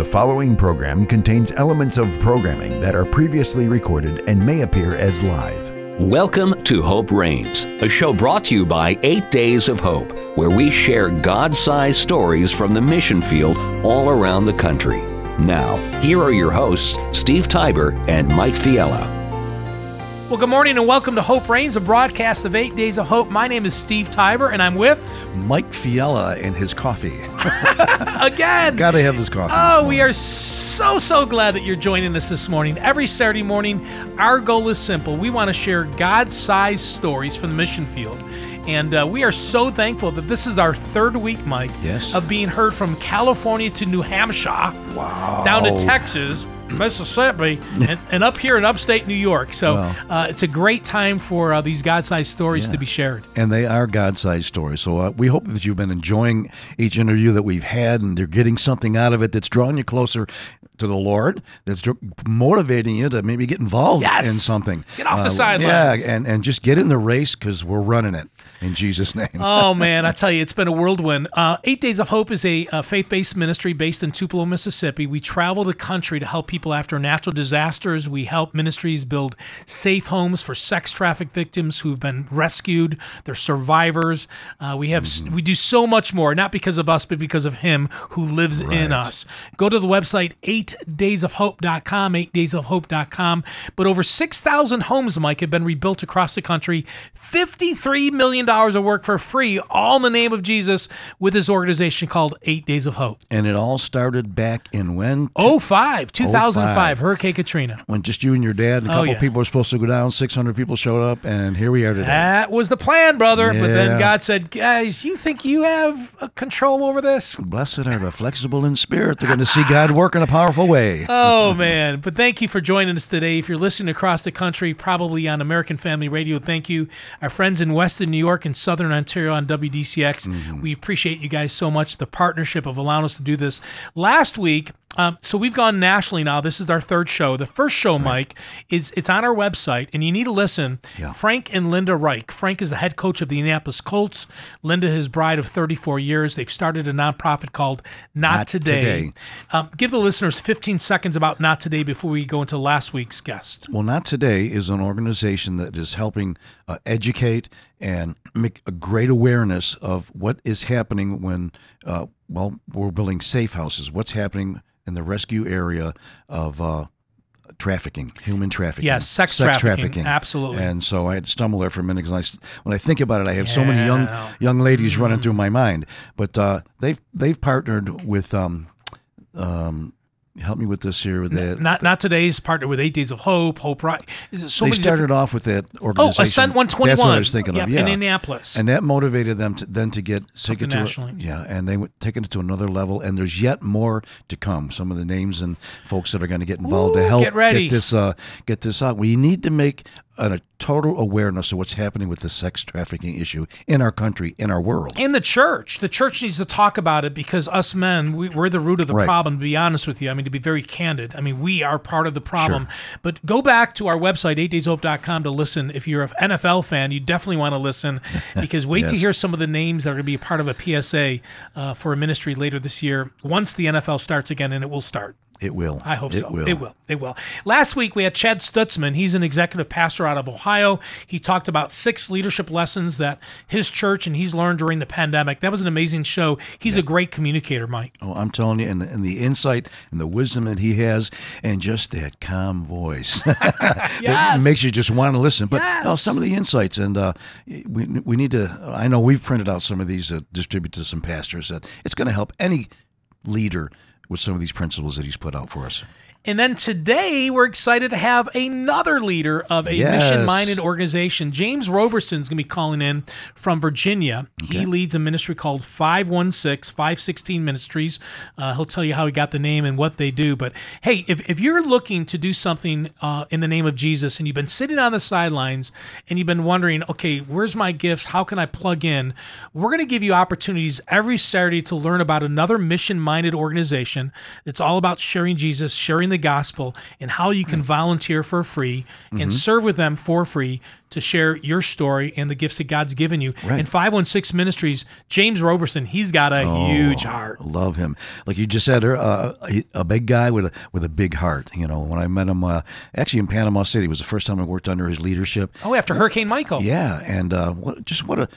The following program contains elements of programming that are previously recorded and may appear as live. Welcome to Hope Reigns, a show brought to you by Eight Days of Hope, where we share God sized stories from the mission field all around the country. Now, here are your hosts, Steve Tybor and Mike Fiala. Well, good morning and welcome to Hope Reigns, a broadcast of Eight Days of Hope. My name is Steve Tybor, and I'm with Mike Fiala and his coffee. again. Gotta have his coffee. Oh, we are so so glad that you're joining us this morning. Every Saturday morning, our goal is simple. We want to share God-sized stories from the mission field. And uh, we are so thankful that this is our third week, Mike, Yes. of being heard from California to New Hampshire, Wow. down to Texas, Mississippi, and, and up here in upstate New York. So Wow. uh, it's a great time for uh, these God-sized stories to be shared. And they are God-sized stories. So uh, we hope that you've been enjoying each interview that we've had, and you're getting something out of it that's drawing you closer to the Lord. That's motivating you to maybe get involved Yes. in something. Get off the Uh, sidelines. Yeah, and, and just get in the race because we're running it in Jesus' name. Oh man, I tell you, it's been a whirlwind. Uh, Eight Days of Hope is a, uh faith-based ministry based in Tupelo, Mississippi. We travel the country to help people after natural disasters. We help ministries build safe homes for sex traffic victims who've been rescued. They're survivors. Uh, we have we do so much more, not because of us, but because of Him who lives in us. Go to the website eightdaysofhope.com, eightdaysofhope.com. But over six thousand homes, Mike, have been rebuilt across the country. Fifty-three million dollars of work for free, all in the name of Jesus, with this organization called Eight Days of Hope. and it all started back in when? Oh five, 2005, 05. Hurricane Katrina. when just you and your dad and a oh, couple Oh, yeah. people were supposed to go down. 600 people showed up, and here we are today. That was the plan, brother. But then God said, guys, you think you have control over this? Blessed are the flexible in spirit. They're going to see God work in a powerful way. Oh man! But thank you for joining us today. If you're listening across the country, probably on American Family Radio, thank you. Our friends in Western New York and Southern Ontario on WDCX, mm-hmm. we appreciate you guys so much. The partnership of allowing us to do this. Last week. Um, so we've gone nationally now. This is our third show. The first show, Mike, is it's on our website, and you need to listen. Frank and Linda Reich. Frank is the head coach of the Indianapolis Colts. Linda, his bride of 34 years. They've started a nonprofit called Not, Not Today. Today. Um, give the listeners 15 seconds about Not Today before we go into last week's guest. Well, Not Today is an organization that is helping uh, educate and make a great awareness of what is happening when, uh, well, we're building safe houses. What's happening in the rescue area of uh, trafficking, human trafficking. Yes, sex trafficking, absolutely. And so I had to stumble there for a minute because when I think about it, I have so many young Yeah. Mm-hmm. young ladies running through my mind. But uh, they've they've partnered with. Um, um, help me with this here with that. Not Not Today's partner with Eight Days of Hope, Hope Right. So they started different- off with that organization. Oh. Ascent 121. That's what I was thinking Yep, of. Yeah, in Indianapolis. and that motivated them to then to get Something take it to nationally. A, yeah, and they went taking it to another level. And there's yet more to come. Some of the names and folks that are going to get involved Ooh, to help get ready. this uh, get this out. We need to make an, a total awareness of what's happening with the sex trafficking issue in our country, in our world. in the church, the church needs to talk about it because us men, we, we're the root of the Right. problem. To be honest with you, I mean, to be very candid, I mean, we are part of the problem. But go back to our website, 8dayshope.com, to listen. If you're an NFL fan, you definitely want to listen because wait to hear some of the names that are going to be a part of a PSA uh, for a ministry later this year once the NFL starts again, and it will start. It will. I hope it so. Will. It will. It will. Last week we had Chad Stutzman. He's an executive pastor out of Ohio. He talked about six leadership lessons that his church and he's learned during the pandemic. That was an amazing show. He's a great communicator, Mike. Oh, I'm telling you, and the, and the insight and the wisdom that he has, and just that calm voice, Yes. it makes you just want to listen. But Yes. no, some of the insights, and uh, we we need to. I know we've printed out some of these, uh, distributed to some pastors. That it's going to help any leader with some of these principles that he's put out for us. And then today, we're excited to have another leader of a Yes. mission minded organization. James Roberson is going to be calling in from Virginia. He leads a ministry called 516, 516 Ministries. Uh, he'll tell you how he got the name and what they do. But hey, if, if you're looking to do something uh, in the name of Jesus and you've been sitting on the sidelines and you've been wondering, okay, where's my gifts? How can I plug in? We're going to give you opportunities every Saturday to learn about another mission minded organization organization. It's all about sharing Jesus, sharing the gospel, and how you can volunteer for free Mm-hmm. and serve with them for free to share your story and the gifts that God's given you. Right. And 516 Ministries, James Roberson, he's got a huge Oh, heart. Love him. Like you just said, uh, a big guy with a with a big heart. You know, when I met him, uh, actually in Panama City, it was the first time I worked under his leadership. Oh, after Hurricane Michael. Yeah, and uh, what, just what a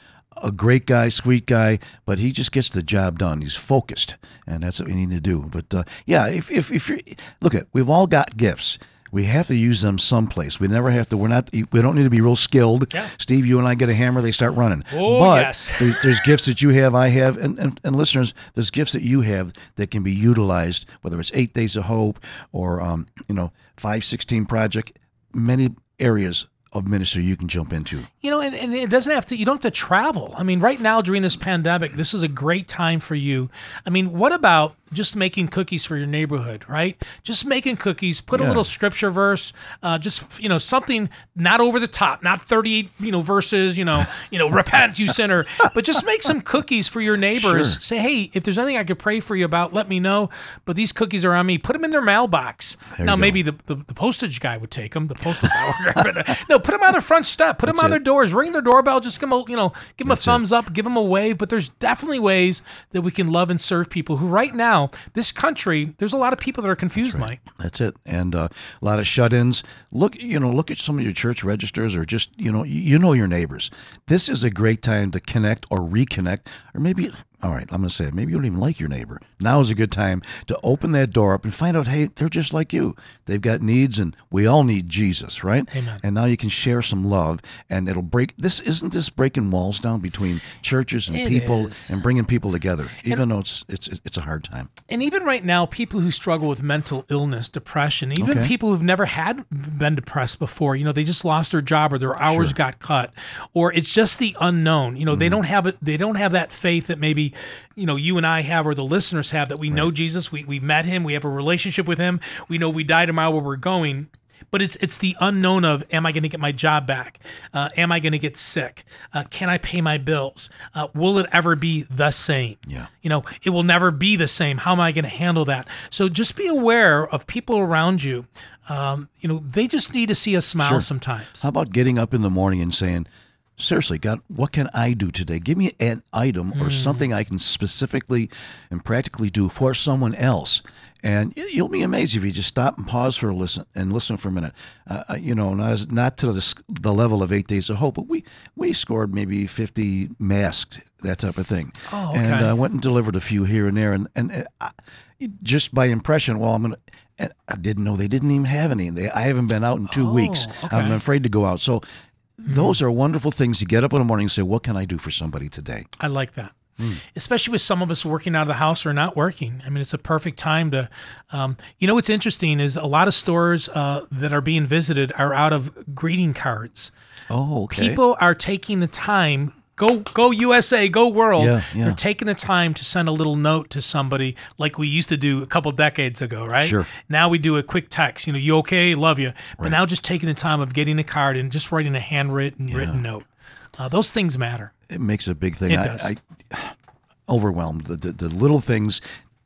a great guy, sweet guy, but he just gets the job done. He's focused, and that's what we need to do. But uh, yeah, if if if you look at, we've all got gifts. We have to use them someplace. We never have to. We're not. We don't need to be real skilled. Yeah. Steve, you and I get a hammer, they start running. Oh, but yes. there's, there's gifts that you have, I have, and, and, and listeners, there's gifts that you have that can be utilized, whether it's Eight Days of Hope or um, you know Five Sixteen Project, many areas of ministry you can jump into. You know, and, and it doesn't have to, you don't have to travel. I mean, right now during this pandemic, this is a great time for you. I mean, what about just making cookies for your neighborhood, right? Just making cookies, put a little scripture verse, uh, just, you know, something not over the top, not 38, you know, verses, you know, you know, repent, you sinner, but just make some cookies for your neighbors. Sure. Say, hey, if there's anything I could pray for you about, let me know. But these cookies are on me. Put them in their mailbox. There now, maybe the, the, the postage guy would take them, the postal guy. no, put them on their front step. Put them That's on their doors. Ring their doorbell. Just give them a, you know, give them a That's it. thumbs up. Give them a wave. But there's definitely ways that we can love and serve people who, right now, this country, there's a lot of people that are confused, Mike. That's it. And uh, a lot of shut-ins. Look, you know, look at some of your church registers, or just you know, you know your neighbors. This is a great time to connect or reconnect, or maybe. All right, I'm going to say it. Maybe you don't even like your neighbor. Now is a good time to open that door up and find out, hey, they're just like you. They've got needs, and we all need Jesus, right? Amen. And now you can share some love, and it'll break. This isn't this breaking walls down between churches and It people is. and bringing people together, even though it's it's it's a hard time. And even right now, people who struggle with mental illness, depression, even Okay. people who've never had been depressed before, you know, they just lost their job or their hours got cut, or it's just the unknown. You know, Mm-hmm. they don't have it. They don't have that faith that maybe, you know, you and I have or the listeners have that we know Jesus, we we met him, we have a relationship with him, we know if we die tomorrow where we're going. But it's it's the unknown of am I going to get my job back? Uh, am I going to get sick? Uh, can I pay my bills? Uh, will it ever be the same? Yeah. You know, it will never be the same. How am I going to handle that? So just be aware of people around you. Um, you know, they just need to see a smile Sure. sometimes. How about getting up in the morning and saying, seriously, God, what can I do today? Give me an item or something I can specifically and practically do for someone else. And you'll be amazed if you just stop and pause for a listen and listen for a minute. Uh, uh, you know, not, not to the, the level of Eight Days of Hope, but we, we scored maybe 50 masked, that type of thing. Oh, And I uh, went and delivered a few here and there. And, and I, just by impression, well, I'm going to. And I didn't know they didn't even have any. They, I haven't been out in two weeks. Oh, okay. I'm afraid to go out. So those are wonderful things to get up in the morning and say, "What can I do for somebody today?" I like that. Especially with some of us working out of the house or not working. I mean, it's a perfect time to, um, you know, what's interesting is a lot of stores uh, that are being visited are out of greeting cards. Oh, okay. People are taking the time. Go, go USA, go world. Yeah, yeah. They're taking the time to send a little note to somebody like we used to do a couple decades ago, right? Sure. Now we do a quick text, you know, you okay? Love you. But now just taking the time of getting a card and just writing a handwritten written note. Uh, those things matter. it makes a big thing. It I, does. I overwhelmed the, the the little things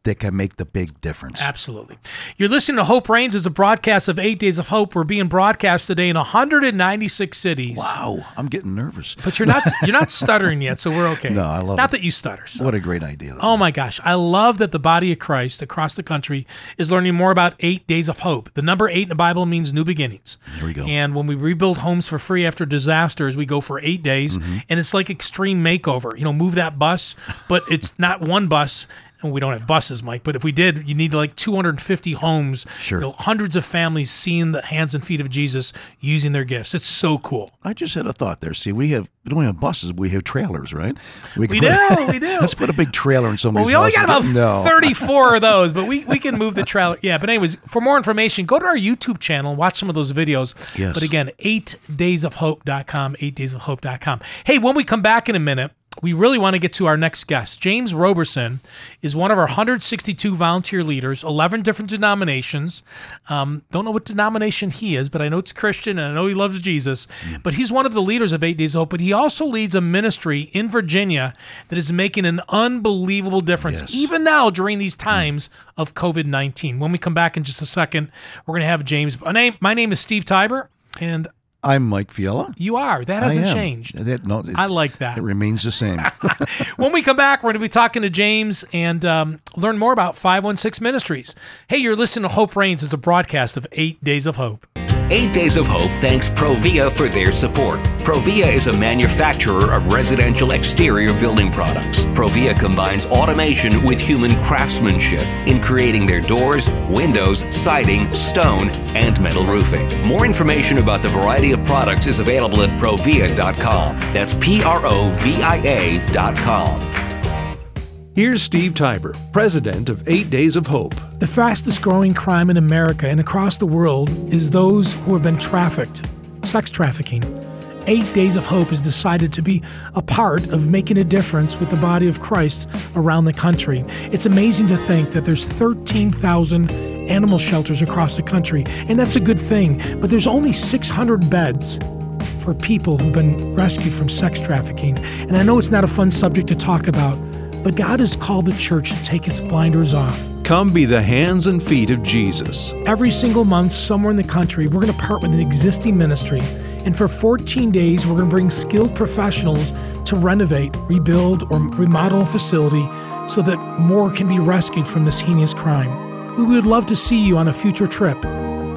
that can make the big difference. Absolutely. You're listening to Hope Reigns as a broadcast of Eight Days of Hope. We're being broadcast today in 196 cities. Wow, I'm getting nervous. But you're not you're not stuttering yet, so we're okay. No, I love Not it. that you stutter. So. What a great idea! though. Oh my gosh, I love that the body of Christ across the country is learning more about eight days of hope. The number eight in the Bible means new beginnings. There we go. And when we rebuild homes for free after disasters, we go for eight days, Mm-hmm. and it's like extreme makeover. You know, move that bus, but it's not one bus. And we don't have buses, Mike. But if we did, you need like 250 homes. Sure. You know, hundreds of families seeing the hands and feet of Jesus using their gifts. It's so cool. I just had a thought there. See, we have we don't have buses, we have trailers, right? We can do, put- we do. Let's put a big trailer in Well, somebody's we only house got and about no. 34 of those, but we, we can move the trailer. Yeah, but anyways, for more information, go to our YouTube channel and watch some of those videos. Yes. But again, 8daysofhope.com, 8daysofhope.com. Hey, when we come back in a minute, we really want to get to our next guest. James Roberson is one of our 162 volunteer leaders, 11 different denominations. Um, don't know what denomination he is, but I know it's Christian and I know he loves Jesus. Mm. But he's one of the leaders of Eight Days Hope. But he also leads a ministry in Virginia that is making an unbelievable difference, yes. even now during these times mm. of COVID 19. When we come back in just a second, we're going to have James. My name, my name is Steve Tybor, and I'm Mike Fiala. You are. That hasn't changed. That, no, I like that. It remains the same. when we come back, we're going to be talking to James and um, learn more about 516 Ministries. Hey, you're listening to Hope Reigns as a broadcast of Eight Days of Hope. Eight Days of Hope thanks Provia for their support. Provia is a manufacturer of residential exterior building products. Provia combines automation with human craftsmanship in creating their doors, windows, siding, stone, and metal roofing. More information about the variety of products is available at provia.com. That's P R O V I A.com. Here's Steve Tybor, president of Eight Days of Hope. The fastest growing crime in America and across the world is those who have been trafficked, sex trafficking. Eight Days of Hope has decided to be a part of making a difference with the body of Christ around the country. It's amazing to think that there's 13,000 animal shelters across the country, and that's a good thing, but there's only 600 beds for people who've been rescued from sex trafficking. And I know it's not a fun subject to talk about, but God has called the church to take its blinders off. Come be the hands and feet of Jesus. Every single month, somewhere in the country, we're going to partner with an existing ministry. And for 14 days, we're going to bring skilled professionals to renovate, rebuild, or remodel a facility so that more can be rescued from this heinous crime. We would love to see you on a future trip.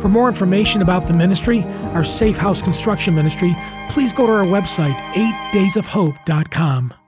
For more information about the ministry, our Safe House Construction Ministry, please go to our website, 8daysofhope.com.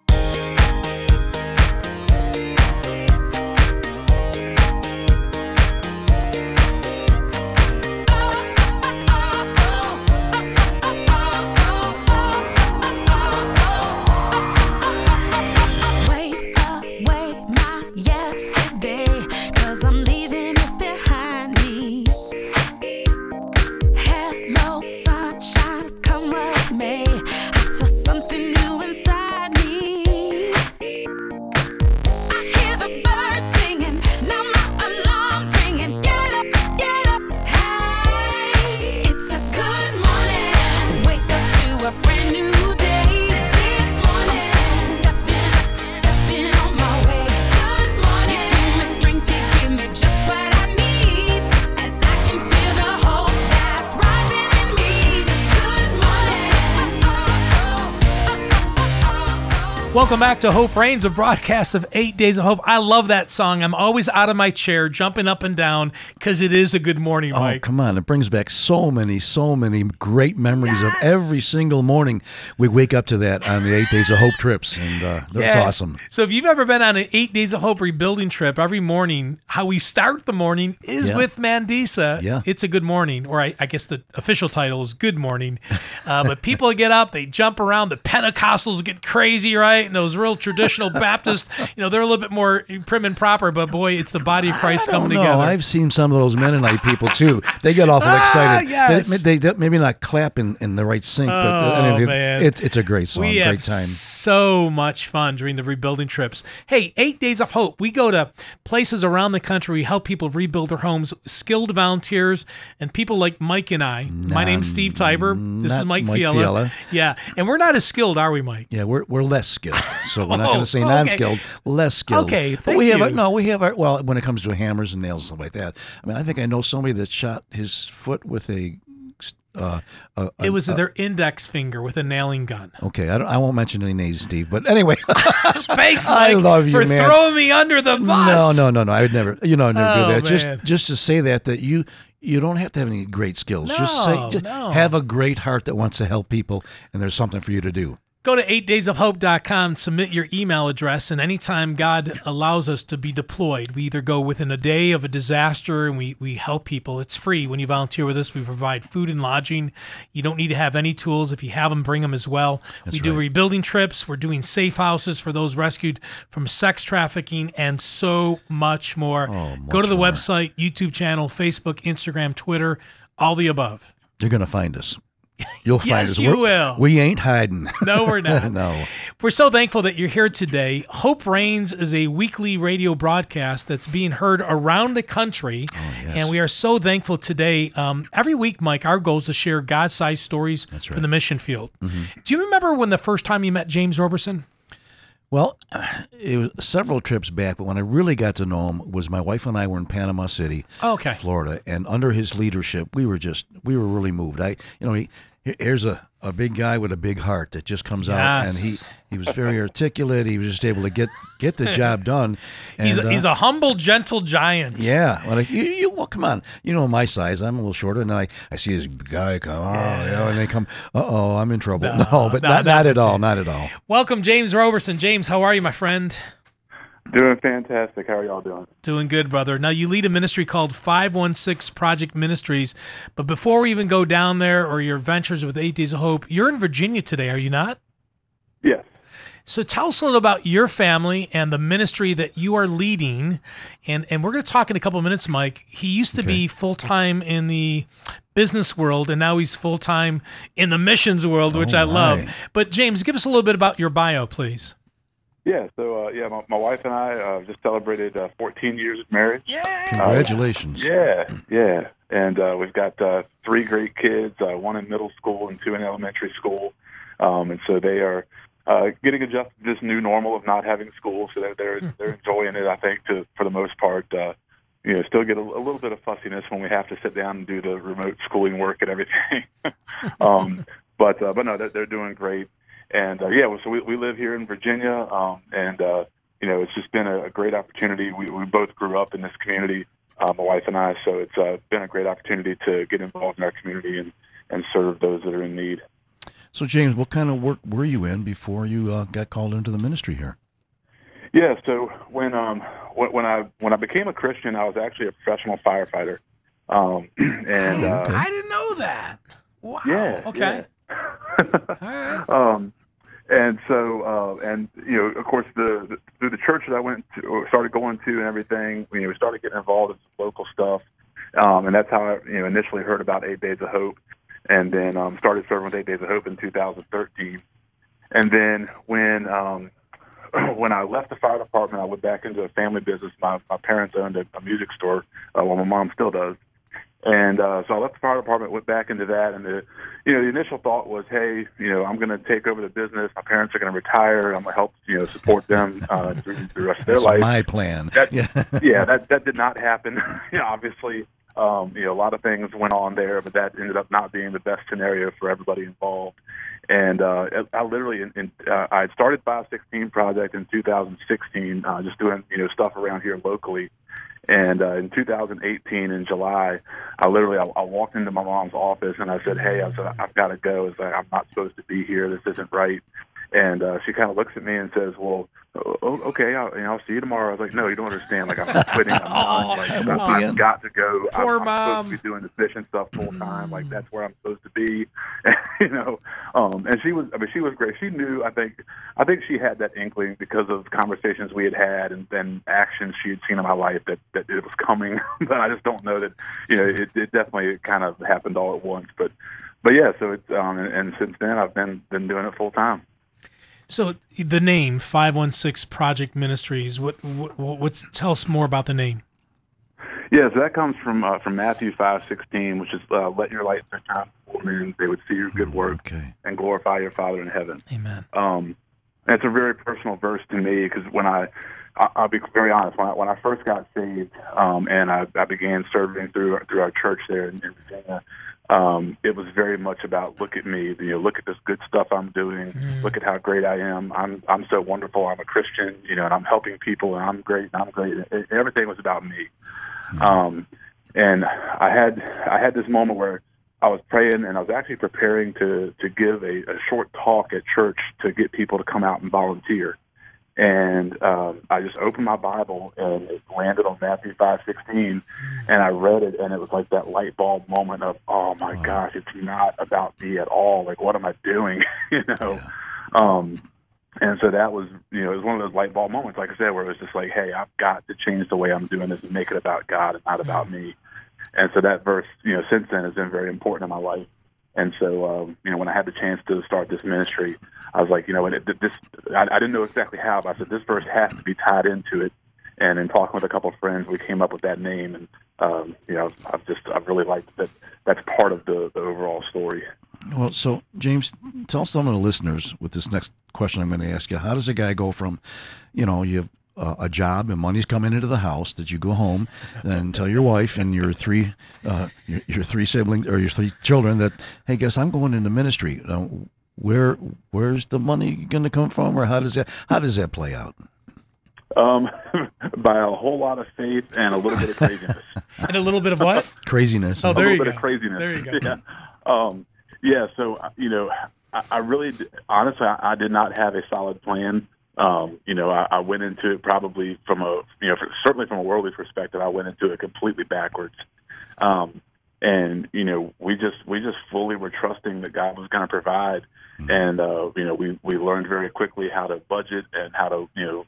Welcome back to Hope Reigns, a broadcast of Eight Days of Hope. I love that song. I'm always out of my chair, jumping up and down, because it is a good morning, oh, Mike. Oh, come on. It brings back so many, so many great memories yes. of every single morning we wake up to that on the Eight Days of Hope trips. And uh, that's yeah. awesome. So if you've ever been on an Eight Days of Hope rebuilding trip, every morning, how we start the morning is yeah. with Mandisa. Yeah. It's a good morning, or I, I guess the official title is Good Morning. Uh, but people get up, they jump around, the Pentecostals get crazy, right? right? Those real traditional Baptist, you know, they're a little bit more prim and proper, but boy, it's the body of Christ coming know. together. I've seen some of those Mennonite people too. They get awful ah, excited. Yes. They, they, maybe not clap in, in the right sync, oh, but I mean, man. It, it's a great song, we great time. So much fun during the rebuilding trips. Hey, eight days of hope. We go to places around the country. We help people rebuild their homes. Skilled volunteers and people like Mike and I. Nah, My name's Steve Tybor. This is Mike, Mike Fiala. Fiala. Yeah, and we're not as skilled, are we, Mike? Yeah, we're we're less skilled. So we're not going to say non-skilled, less skilled. Okay, but we you. have no, we have our, well when it comes to hammers and nails and stuff like that. I mean, I think I know somebody that shot his foot with a uh, uh, it was uh, their index finger with a nailing gun. Okay, I, I won't mention any names, Steve. But anyway, thanks, Mike, I love you, for man. throwing me under the bus. No, no, no, no. I would never, you know, never oh, do that. Man. Just, just to say that that you you don't have to have any great skills. No, just say, just no. have a great heart that wants to help people, and there's something for you to do. Go to 8daysofhope.com, submit your email address, and anytime God allows us to be deployed, we either go within a day of a disaster and we, we help people. It's free. When you volunteer with us, we provide food and lodging. You don't need to have any tools. If you have them, bring them as well. That's we do right. rebuilding trips. We're doing safe houses for those rescued from sex trafficking and so much more. Oh, go to the more. website, YouTube channel, Facebook, Instagram, Twitter, all the above. You're going to find us. You'll find Yes, us. you We're- will. We ain't hiding. No, we're not. no. We're so thankful that you're here today. Hope Reigns is a weekly radio broadcast that's being heard around the country. Oh, And we are so thankful today. Um, every week, Mike, our goal is to share God sized stories from right. Mm-hmm. the mission field. Do you remember when the first time you met James Roberson? Well, it was several trips back, but when I really got to know him was my wife and I were in Panama City, Okay. Florida, and under his leadership, we were just we were really moved. I, you know, he here's a, a big guy with a big heart that just comes out, and he he was very articulate. He was just able to get get the job done. And, He's a, uh, he's a humble, gentle giant. yeah, well, like, you, you well, come on. You know my size. I'm a little shorter, and I, I see this guy come, oh, you know, and they come, uh oh, I'm in trouble. No, but no, not, no, not at all, not at all. Welcome, James Roberson. James, how are you, my friend? Doing fantastic. How are y'all doing? Doing good, brother. Now, you lead a ministry called 516 Project Ministries. But before we even go down there or your ventures with Eight Days of Hope, you're in Virginia today, are you not? Yes. So tell us a little about your family and the ministry that you are leading. And, and we're going to talk in a couple of minutes, Mike. He used to be full time in the business world, and now he's full time in the missions world, which Oh, I love. But, James, give us a little bit about your bio, please. Yeah. So uh, yeah, my, my wife and I uh, just celebrated uh, 14 years of marriage. Yeah. Congratulations. Yeah, yeah. And uh, we've got uh, three great kids, uh, one in middle school and two in elementary school. Um, and so they are uh, getting adjusted to this new normal of not having school. So they're they're, they're enjoying it. I think to for the most part. Uh, you know, still get a, a little bit of fussiness when we have to sit down and do the remote schooling work and everything. um, but uh, but no, they're, they're doing great. And uh, yeah, well, so we, we live here in Virginia, um, and uh, you know, it's just been a, a great opportunity. We, we both grew up in this community, uh, my wife and I, so it's uh, been a great opportunity to get involved in our community and, and serve those that are in need. So, James, what kind of work were you in before you uh, got called into the ministry here? Yeah, so when um when, when I when I became a Christian, I was actually a professional firefighter, um, and uh, I didn't know that. Wow. Yeah, Okay. All right. um, and so, uh, and you know, of course, the, the through the church that I went to, or started going to, and everything, you know, we started getting involved in local stuff, um, and that's how I, you know, initially heard about Eight Days of Hope, and then um, started serving with Eight Days of Hope in 2013, and then when um, when I left the fire department, I went back into a family business. My my parents owned a, a music store, uh, well, my mom still does. And uh, so I left the fire department, went back into that, and the, you know, the initial thought was, hey, you know, I'm going to take over the business. My parents are going to retire. I'm going to help, you know, support them uh, through the rest of their That's life. my plan. That- yeah. yeah, that that did not happen. you know, obviously, um, you know, a lot of things went on there, but that ended up not being the best scenario for everybody involved. And uh, I literally, in, in, uh, I started 516 Project in 2016, uh, just doing you know stuff around here locally. And uh, in 2018, in July, I literally I, I walked into my mom's office and I said, "Hey, I said I've got to go. It's like I'm not supposed to be here. This isn't right." And uh, she kind of looks at me and says, "Well, okay, I'll, you know, I'll see you tomorrow." I was like, "No, you don't understand. Like I'm quitting. I'm done. Like I'm I- with you. I've got to go. I'm, Poor I'm mom. supposed to be doing the fishing stuff full time. Like that's where I'm supposed to be." you know, um, and she was. I mean, she was great. She knew. I think. I think she had that inkling because of conversations we had had and then actions she had seen in my life that that it was coming. but I just don't know that. You know, it, it definitely kind of happened all at once. But but yeah, so it's um, and, and since then I've been been doing it full time. So the name 516 Project Ministries, what, what, what's, tell us more about the name. Yeah, so that comes from uh, from Matthew five sixteen, which is uh, let your light shine before men, they would see your good work Okay. and glorify your Father in heaven. Amen. Um, and it's a very personal verse to me because when I, I, I'll be very honest, when I, when I first got saved um, and I, I began serving through through our church there in, in Virginia, um, it was very much about look at me, you know, look at this good stuff I'm doing, look at how great I am. I'm I'm so wonderful. I'm a Christian, you know, and I'm helping people, and I'm great, and I'm great. And everything was about me. Um, and I had I had this moment where I was praying and I was actually preparing to to give a, a short talk at church to get people to come out and volunteer. And um, I just opened my Bible and it landed on Matthew five sixteen, and I read it and it was like that light bulb moment of oh my gosh, it's not about me at all. Like what am I doing? you know. Um, and so that was, you know, it was one of those light bulb moments, like I said, where it was just like, hey, I've got to change the way I'm doing this and make it about God and not about me. And so that verse, you know, since then has been very important in my life. And so, um, you know, when I had the chance to start this ministry, I was like, you know, and it, this, I, I didn't know exactly how, but I said this verse has to be tied into it. And in talking with a couple of friends, we came up with that name, and um, you know, I've just I've really liked that. That's part of the, the overall story. Well, so James, tell some of the listeners with this next question I'm going to ask you. How does a guy go from, you know, you uh, a job and money's coming into the house that you go home and tell your wife and your three uh, your, your, three siblings or your three children that hey guess I'm going into ministry uh, where where's the money going to come from or how does that how does that play out um, by a whole lot of faith and a little bit of craziness. and a little bit of what? craziness. Oh, there a you little go. of craziness. There you go. yeah. Um, yeah. So you know, I, I really, honestly, I, I did not have a solid plan. Um, you know, I, I went into it probably from a, you know, certainly from a worldly perspective, I went into it completely backwards. Um, and you know, we just we just fully were trusting that God was going to provide, and uh, you know, we we learned very quickly how to budget and how to you know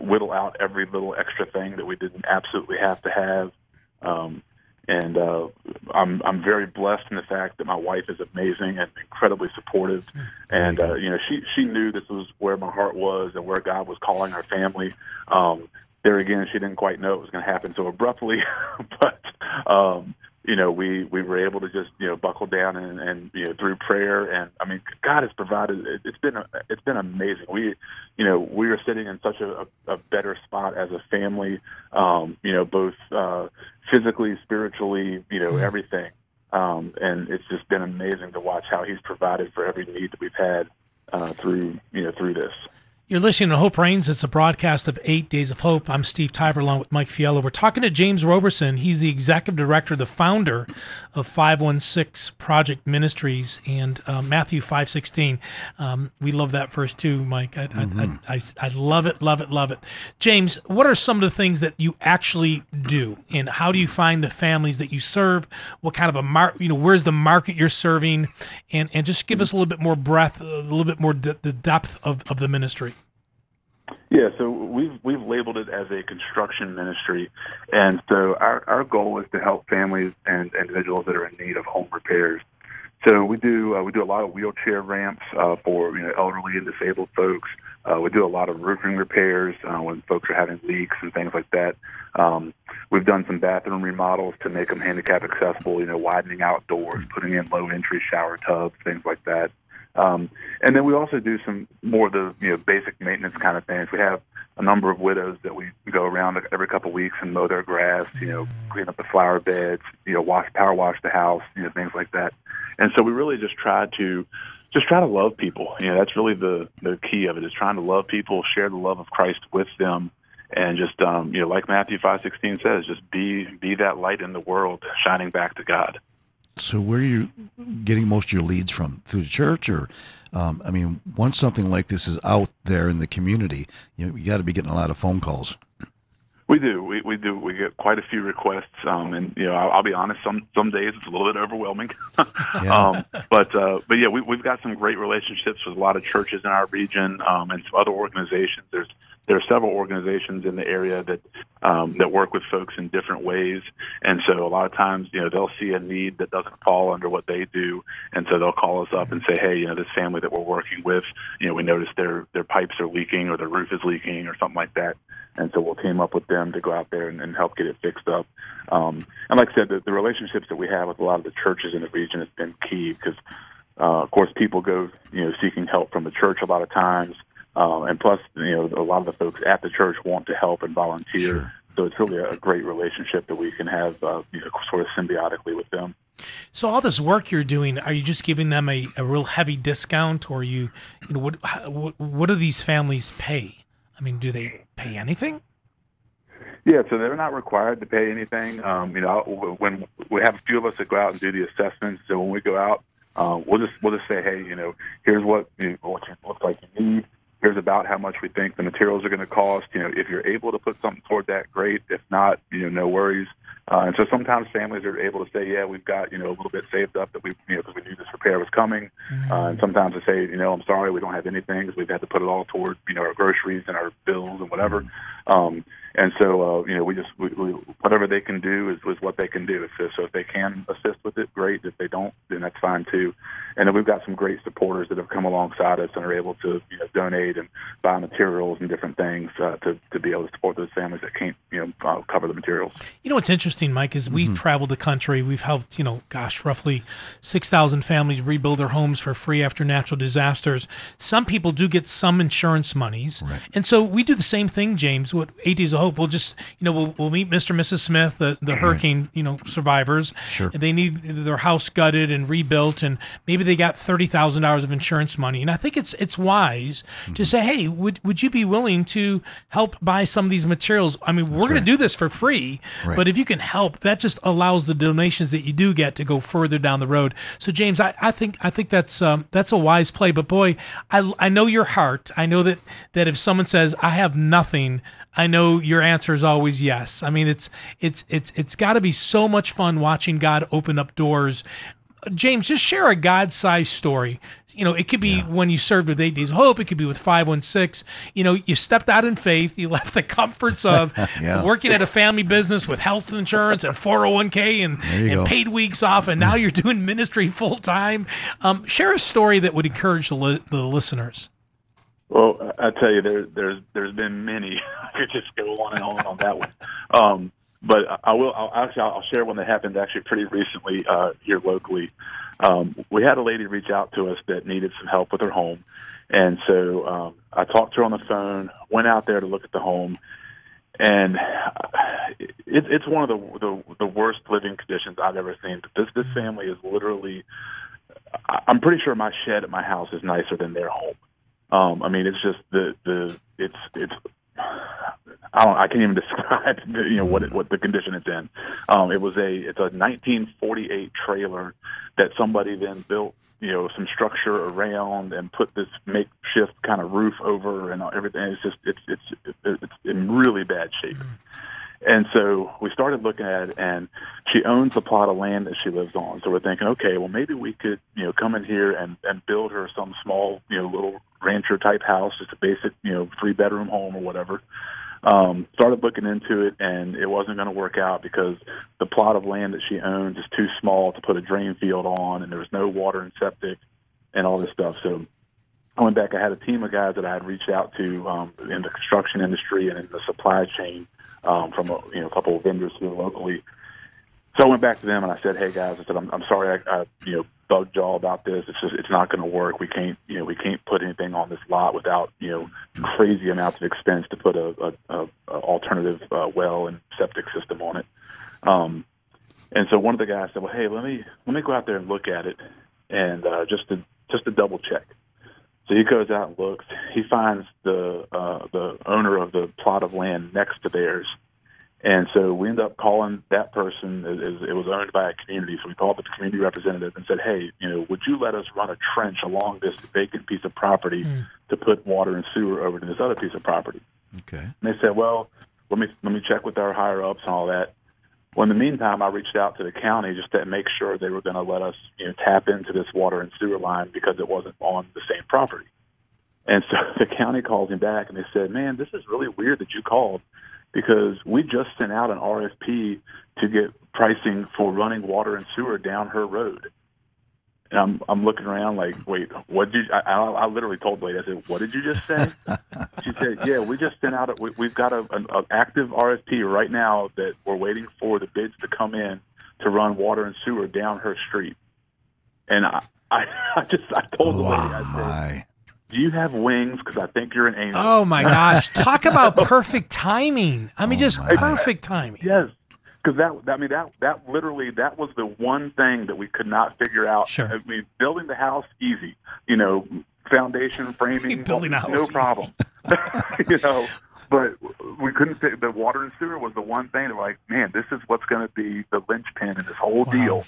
whittle out every little extra thing that we didn't absolutely have to have. Um, and uh, I'm I'm very blessed in the fact that my wife is amazing and incredibly supportive, and uh, you know she she knew this was where my heart was and where God was calling our family. Um, there again, she didn't quite know it was going to happen so abruptly, but um, you know, we we were able to just you know buckle down and, and you know through prayer and I mean God has provided. It, it's been a, it's been amazing. We, you know, we are sitting in such a, a better spot as a family. Um, you know, both uh, physically, spiritually, you know, everything. Um, and it's just been amazing to watch how He's provided for every need that we've had uh, through you know through this. You're listening to Hope Reigns. It's a broadcast of Eight Days of Hope. I'm Steve Tybor along with Mike Fiala. We're talking to James Roberson. He's the executive director, the founder of 516 Project Ministries and uh, Matthew 516. Um, we love that verse too, Mike. I, mm-hmm. I, I, I, love it, love it, love it. James, what are some of the things that you actually do, and how do you find the families that you serve? What kind of a mar- you know, where's the market you're serving, and and just give us a little bit more breadth, a little bit more de- the depth of, of the ministry. Yeah, so we've we've labeled it as a construction ministry, and so our our goal is to help families and individuals that are in need of home repairs. So we do uh, we do a lot of wheelchair ramps uh, for you know elderly and disabled folks. Uh, we do a lot of roofing repairs uh, when folks are having leaks and things like that. Um, we've done some bathroom remodels to make them handicap accessible. You know, widening outdoors, putting in low entry shower tubs, things like that. Um, and then we also do some more of the you know basic maintenance kind of things. We have a number of widows that we go around every couple of weeks and mow their grass, you know, clean up the flower beds, you know, wash power wash the house, you know, things like that. And so we really just try to just try to love people. You know, that's really the the key of it is trying to love people, share the love of Christ with them, and just um, you know, like Matthew five sixteen says, just be be that light in the world, shining back to God. So where are you getting most of your leads from? Through the church, or um, I mean, once something like this is out there in the community, you, know, you got to be getting a lot of phone calls. We do. We, we do. We get quite a few requests, um, and you know, I'll, I'll, be honest. Some some days it's a little bit overwhelming, yeah. um, but uh, but yeah, we, we've got some great relationships with a lot of churches in our region um, and some other organizations. There's there are several organizations in the area that um, that work with folks in different ways, and so a lot of times, you know, they'll see a need that doesn't fall under what they do, and so they'll call us up and say, hey, you know, this family that we're working with, you know, we noticed their their pipes are leaking or their roof is leaking or something like that, and so we'll team up with them to go out there and, and help get it fixed up. Um, and like I said, the, the relationships that we have with a lot of the churches in the region has been key because. Uh, of course, people go, you know, seeking help from the church a lot of times. Um, and plus, you know, a lot of the folks at the church want to help and volunteer. Sure. So it's really a great relationship that we can have uh, you know, sort of symbiotically with them. So all this work you're doing, are you just giving them a, a real heavy discount, or you, you know, what what do these families pay? I mean, do they pay anything? Yeah, so they're not required to pay anything. Um, you know, when we have a few of us that go out and do the assessments, so when we go out, uh, we'll just we'll just say, hey, you know, here's what you know, what you looks like you need here's about how much we think the materials are going to cost. You know, if you're able to put something toward that, great. If not, you know, no worries. Uh, and so sometimes families are able to say, yeah, we've got, you know, a little bit saved up that we, you know, because we knew this repair was coming. Mm-hmm. Uh, and sometimes they say, you know, I'm sorry, we don't have anything because we've had to put it all toward, you know, our groceries and our bills and whatever. Mm-hmm. Um, and so uh, you know we just we, we, whatever they can do is, is what they can do. If, so if they can assist with it, great. If they don't, then that's fine too. And then we've got some great supporters that have come alongside us and are able to you know donate and buy materials and different things uh, to to be able to support those families that can't you know uh, cover the materials. You know what's interesting, Mike, is we've mm-hmm. traveled the country. We've helped you know, gosh, roughly six thousand families rebuild their homes for free after natural disasters. Some people do get some insurance monies, right. and so we do the same thing, James. What Eight Days of Hope, we'll just you know we'll, we'll meet Mr. and Mrs. Smith, the the hurricane you know survivors. Sure, they need their house gutted and rebuilt, and maybe they got thirty thousand dollars of insurance money. And I think it's it's wise mm-hmm. to say, hey, would would you be willing to help buy some of these materials? I mean, we're going to do this for free, right. but if you can help, that just allows the donations that you do get to go further down the road. So, James, I, I think I think that's um, that's a wise play. But boy, I I know your heart. I know that that if someone says I have nothing, I know your answer is always yes. I mean, it's it's it's it's got to be so much fun watching God open up doors James, just share a God sized story. You know, it could be yeah. when you served with Eight Days of Hope. It could be with 516. You know, you stepped out in faith. You left the comforts of yeah. working at a family business with health insurance and 401k and, and paid weeks off, and now you're doing ministry full time. Um, share a story that would encourage the, li- the listeners. Well, I tell you, there, there's there's been many. I could just go on and on on that one. Um, but I will. I'll, actually, I'll share one that happened actually pretty recently uh, here locally. Um, we had a lady reach out to us that needed some help with her home, and so um, I talked to her on the phone. Went out there to look at the home, and it, it's one of the, the the worst living conditions I've ever seen. This this family is literally. I'm pretty sure my shed at my house is nicer than their home. Um, I mean, it's just the the it's it's I don't. I can't even describe you know what it, what the condition it's in. Um, it was a it's a 1948 trailer that somebody then built you know some structure around and put this makeshift kind of roof over and everything. It's just it's it's it's in really bad shape. And so we started looking at it, and she owns a plot of land that she lives on. So we're thinking, okay, well maybe we could, you know, come in here and and build her some small, you know, little rancher type house, just a basic, you know, three bedroom home or whatever. Um, started looking into it, and it wasn't going to work out because the plot of land that she owns is too small to put a drain field on, and there was no water and septic and all this stuff. So I went back. I had a team of guys that I had reached out to um, in the construction industry and in the supply chain um, from a, you know a couple of vendors here locally. So I went back to them and I said, "Hey guys," I said, "I'm, I'm sorry, I, I you know bugged y'all about this. It's just it's not going to work. We can't you know we can't put anything on this lot without you know crazy amounts of expense to put a, a, a, a alternative uh, well and septic system on it. Um, and so one of the guys said, "Well, hey, let me let me go out there and look at it, and uh, just to just to double check." So he goes out and looks. He finds the uh, the owner of the plot of land next to theirs and so we end up calling that person. It was owned by a community, so we called the community representative and said, "Hey, you know, would you let us run a trench along this vacant piece of property mm. to put water and sewer over to this other piece of property?" Okay. And they said, "Well, let me let me check with our higher ups and all that." Well, in the meantime, I reached out to the county just to make sure they were going to let us, you know, tap into this water and sewer line because it wasn't on the same property. And so the county called me back and they said, "Man, this is really weird that you called." because we just sent out an RFP to get pricing for running water and sewer down her road. And I'm I'm looking around like, wait, what did you? I, I, I literally told the lady, I said, what did you just say? she said, yeah, we just sent out. A, we, we've got a, an, an active RFP right now that we're waiting for the bids to come in to run water and sewer down her street. And I, I, I just I told the lady, I said, do you have wings? Because I think you're an angel. Oh my gosh! Talk about perfect timing. I mean, oh just perfect timing. Yes, because that I mean that that literally that was the one thing that we could not figure out. Sure. I mean, building the house easy. You know, foundation framing, building a house, no problem. you know, but we couldn't. The water and sewer was the one thing that, like, man, this is what's going to be the linchpin in this whole wow. deal.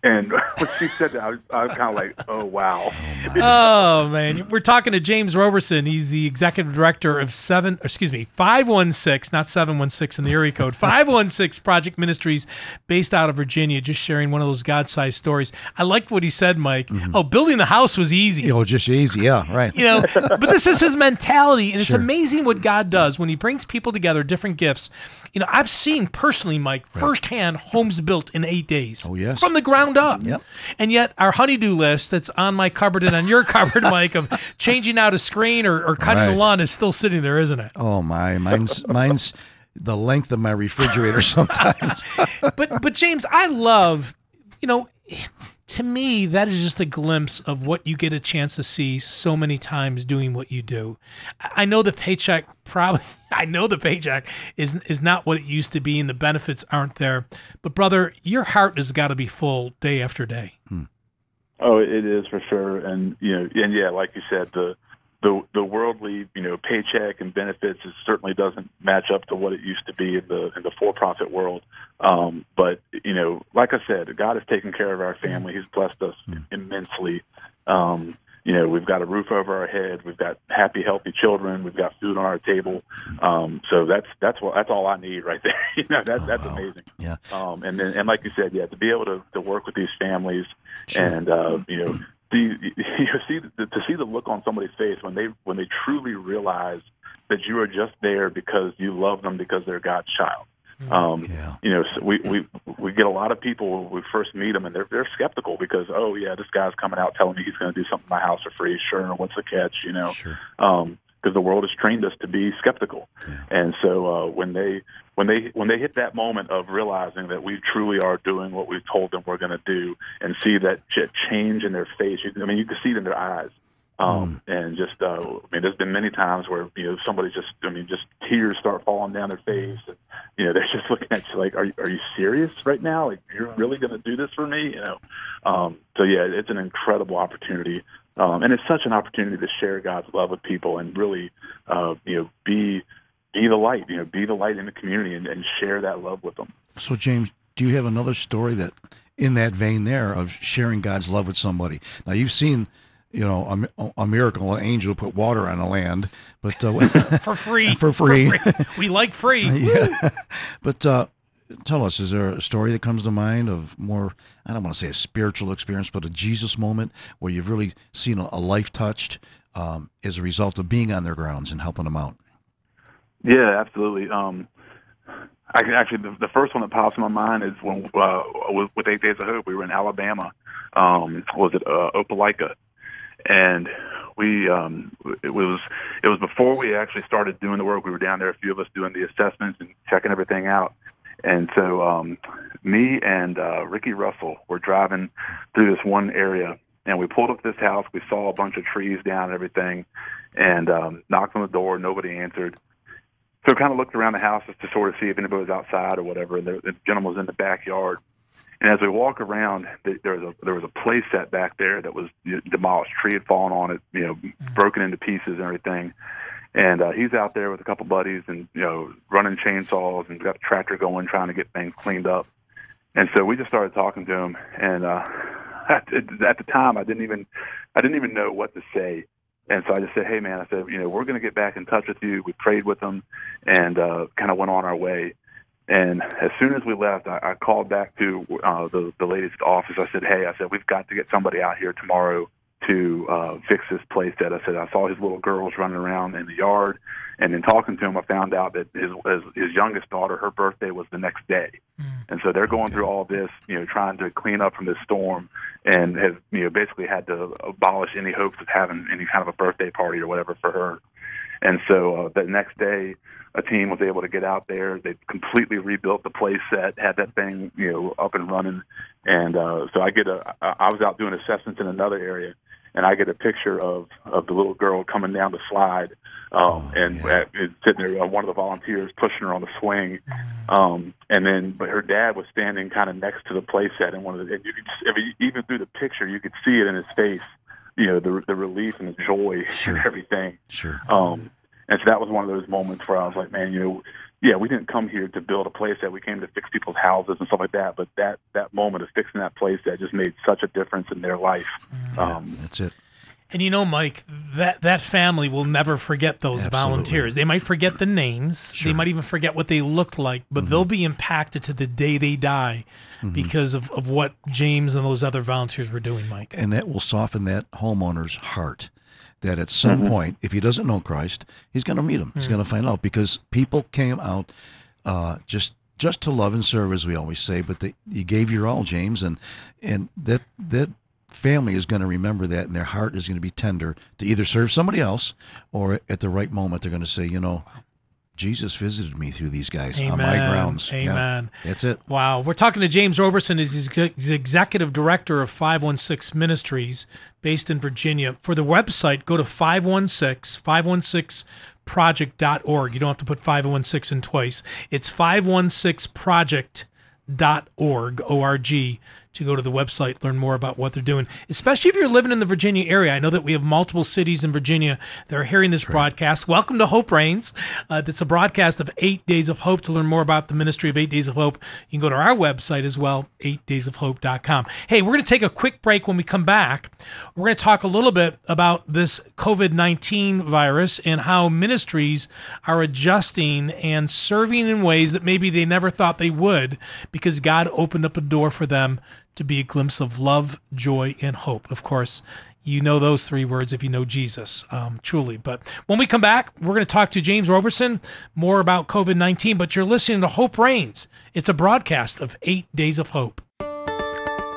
And when she said that, I was, I was kind of like, "Oh wow!" Oh man, we're talking to James Roberson. He's the executive director of seven, excuse me, five one six, not seven one six in the area code, five one six Project Ministries, based out of Virginia. Just sharing one of those God-sized stories. I liked what he said, Mike. Mm-hmm. Oh, building the house was easy. You know, just easy. Yeah, right. you know but this is his mentality and it's amazing what god does when he brings people together different gifts you know i've seen personally mike firsthand homes built in eight days Oh, yes. from the ground up Yep. and yet our honeydew list that's on my cupboard and on your cupboard mike of changing out a screen or, or cutting the lawn is still sitting there isn't it Oh my, mine's mine's the length of my refrigerator sometimes. but but James, I love, you know, to me that is just a glimpse of what you get a chance to see so many times doing what you do. I I know the paycheck probably I know the paycheck is is not what it used to be and the benefits aren't there. But brother, your heart has got to be full day after day. Hmm. Oh, it is for sure, and you know, and yeah, like you said, the the the worldly, you know, paycheck and benefits is certainly doesn't match up to what it used to be in the in the for profit world. Um, but you know, like I said, God has taken care of our family. He's blessed us immensely. Um, you know, we've got a roof over our head. We've got happy, healthy children. We've got food on our table. Um, so that's that's what that's all I need right there. you know, that, that's amazing. Yeah. Um, and then, and like you said, yeah, to be able to, to work with these families and uh, you know, see you see the, to see the look on somebody's face when they when they truly realize that you are just there because you love them because they're God's child. Um, Yeah. You know, so we, we we get a lot of people when we first meet them, and they're they're skeptical because oh yeah, this guy's coming out telling me he's going to do something in my house for free. Sure, what's the catch? You know, Sure. um, because the world has trained us to be skeptical. And so uh, when they when they when they hit that moment of realizing that we truly are doing what we've told them we're going to do, and see that change in their face, you, I mean, you can see it in their eyes. Um, and just, uh, I mean, there's been many times where you know somebody just, I mean, just tears start falling down their face, and you know they're just looking at you like, are you, are you serious right now? Like you're really going to do this for me? You know? Um, so yeah, it's an incredible opportunity, um, and it's such an opportunity to share God's love with people and really, uh, you know, be be the light, you know, be the light in the community and, and share that love with them. So James, do you have another story that in that vein there of sharing God's love with somebody? Now you've seen, you know, a, a miracle, an angel put water on the land, but uh, For free. For free. We like free. yeah. but uh, tell us, is there a story that comes to mind of more? I don't want to say a spiritual experience, but a Jesus moment where you've really seen a, life touched um, as a result of being on their grounds and helping them out. Yeah, absolutely. Um, I can actually the, the first one that pops in my mind is when uh, with, with Eight Days of Hope, we were in Alabama. Um, was it uh, Opelika? And we um, it was it was before we actually started doing the work. We were down there, a few of us doing the assessments and checking everything out. And so um, me and uh, Ricky Russell were driving through this one area, and we pulled up this house. We saw a bunch of trees down and everything, and um, knocked on the door. Nobody answered. So kind of looked around the house just to sort of see if anybody was outside or whatever. And the, the gentleman was in the backyard. And as we walk around, there was a there was a play set back there that was demolished. Tree had fallen on it, you know, broken into pieces and everything. And uh, he's out there with a couple buddies and you know running chainsaws and got a tractor going, trying to get things cleaned up. And so we just started talking to him. And uh, at, at the time, I didn't even I didn't even know what to say. And so I just said, "Hey, man," I said, "You know, we're going to get back in touch with you." We prayed with them, and uh, kind of went on our way. And as soon as we left, I, I called back to uh, the the lady's office. I said, "Hey," I said, "We've got to get somebody out here tomorrow to uh, fix this place." That I said, I saw his little girls running around in the yard, and in talking to him, I found out that his his, his youngest daughter, her birthday was the next day, and so they're going through all this, you know, trying to clean up from this storm, and have you know basically had to abolish any hopes of having any kind of a birthday party or whatever for her. And so uh, the next day, a team was able to get out there. They completely rebuilt the play set, had that thing, you know, up and running. And uh, so I get a I was out doing assessments in another area, and I get a picture of of the little girl coming down the slide, um, and uh, it's sitting there, uh, one of the volunteers pushing her on the swing, um, and then but her dad was standing kind of next to the play set, and one of the, and you could just, I mean, even through the picture, you could see it in his face, you know, the the relief and the joy Sure. and everything. Sure. Um, and so that was one of those moments where I was like, man, you know, yeah, we didn't come here to build a place that we came to fix people's houses and stuff like that. But that that moment of fixing that place that just made such a difference in their life. Um, That's it. And you know, Mike, that that family will never forget those Absolutely. volunteers. They might forget the names. Sure. They might even forget what they looked like, but they'll Mm-hmm. be impacted to the day they die because of, of what James and those other volunteers were doing, Mike. and that will soften that homeowner's heart that at some Mm-hmm. point if he doesn't know christ he's going to meet him he's Hmm. going to find out because people came out uh, just just to love and serve as we always say but they, you gave your all james and and that that family is going to remember that and their heart is going to be tender to either serve somebody else or at the right moment they're going to say you know jesus visited me through these guys on my Amen. grounds Yeah, Amen. that's it Wow. We're talking to James Roberson. He's the executive director of 516 Ministries based in Virginia. For the website, go to 516 516project.org. You don't have to put 516 in twice. It's 516project.org, O-R-G, to go to the website, learn more about what they're doing, especially if you're living in the Virginia area. I know that we have multiple cities in Virginia that are hearing this broadcast. Welcome to Hope Reigns. Uh, it's a broadcast of Eight Days of Hope. To learn more about the ministry of Eight Days of Hope, you can go to our website as well, eightdaysofhope.com. Hey, we're going to take a quick break. When we come back, we're going to talk a little bit about this COVID 19 virus and how ministries are adjusting and serving in ways that maybe they never thought they would because God opened up a door for them to be a glimpse of love, joy, and hope. Of course, you know those three words if you know Jesus, um, truly. But when we come back, we're going to talk to James Roberson more about COVID 19. But you're listening to Hope Reigns. It's a broadcast of Eight Days of Hope.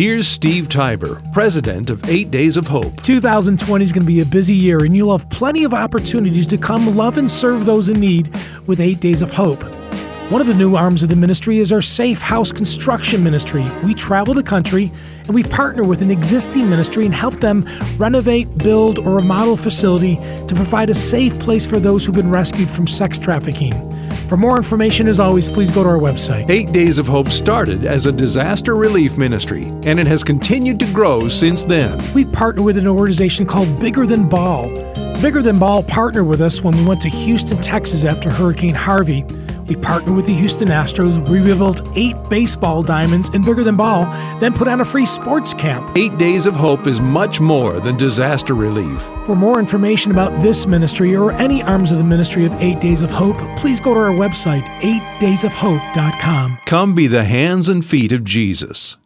Here's Steve Tybor, president of Eight Days of Hope. 2020 is going to be a busy year, and you'll have plenty of opportunities to come love and serve those in need with Eight Days of Hope. One of the new arms of the ministry is our Safe House Construction Ministry. We travel the country and we partner with an existing ministry and help them renovate, build, or remodel a facility to provide a safe place for those who've been rescued from sex trafficking. For more information, as always, please go to our website. Eight Days of Hope started as a disaster relief ministry, and it has continued to grow since then. We've partnered with an organization called Bigger Than Ball. Bigger Than Ball partnered with us when we went to Houston, Texas after Hurricane Harvey. We partnered with the Houston Astros. We rebuilt eight baseball diamonds in Bigger Than Ball, then put on a free sports camp. Eight Days of Hope is much more than disaster relief. For more information about this ministry or any arms of the ministry of Eight Days of Hope, please go to our website, eightdaysofhope.com. Come be the hands and feet of Jesus.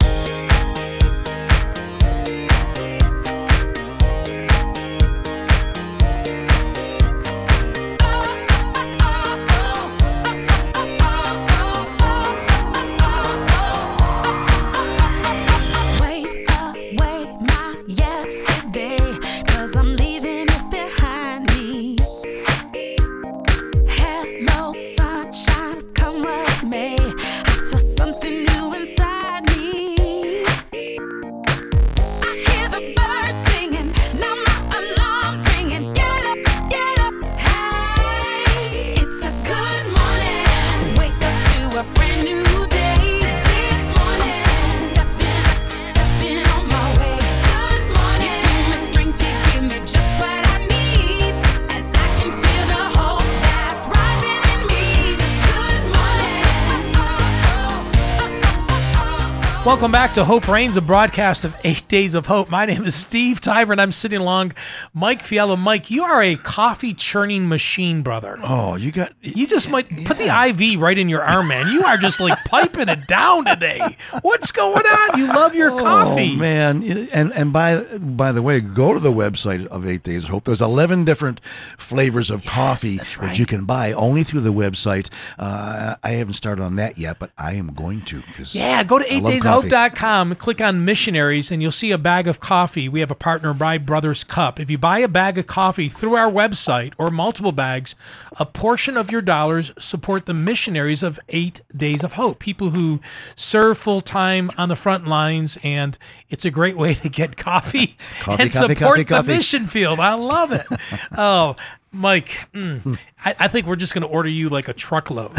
Welcome back to Hope Reigns, a broadcast of Eight Days of Hope. My name is Steve Tybor, and I'm sitting along Mike Fiala. Mike, you are a coffee churning machine, brother. oh you got You just might put the IV right in your arm, man. You are just like piping it down today. What's going on? You love your coffee. Oh man! And and by by the way, go to the website of Eight Days of Hope. There's 11 different flavors of coffee that you can buy only through the website. Uh, I haven't started on that yet, but I am going to. 'cause Yeah, go to love 8daysofhope. coffee. dayofhope.com, click on missionaries, and you'll see a bag of coffee. We have a partner, Buy Brothers Cup. If you buy a bag of coffee through our website or multiple bags, a portion of your dollars support the missionaries of Eight Days of Hope, people who serve full time on the front lines, and it's a great way to get coffee, Coffee, and coffee, support coffee, the mission field. I love it. oh, Mike, mm, I, I think we're just going to order you like a truckload.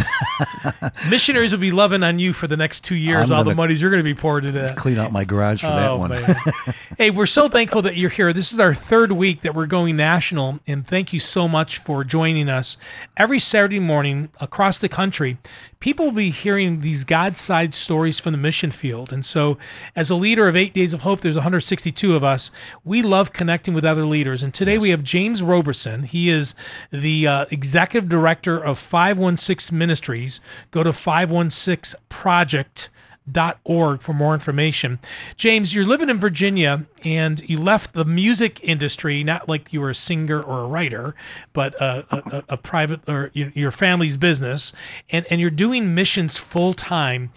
Missionaries will be loving on you for the next two years. I'm all the monies you're going to be poured into that. Clean out my garage for that one. hey, we're so thankful that you're here. This is our third week that we're going national, and thank you so much for joining us. Every Saturday morning across the country, people will be hearing these God side stories from the mission field. And so, as a leader of Eight Days of Hope, there's 162 of us. We love connecting with other leaders. And today we have James Roberson. He is the uh, executive director of 516 Ministries. Go to 516 Project org for more information. James, you're living in Virginia and you left the music industry, not like you were a singer or a writer, but a, a, a- a private or your your family's business, and, and you're doing missions full time.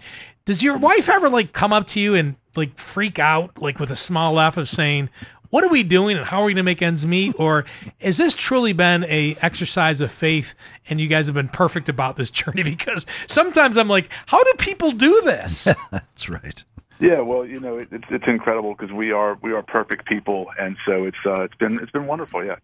Does your wife ever like come up to you and like freak out, like with a small laugh of saying, what are we doing and how are we going to make ends meet? Or has this truly been a exercise of faith and you guys have been perfect about this journey? Because sometimes I'm like, how do people do this? That's right. Yeah, well, you know, it, it's it's incredible because we are we are perfect people, and so it's uh, it's been it's been wonderful. Yeah.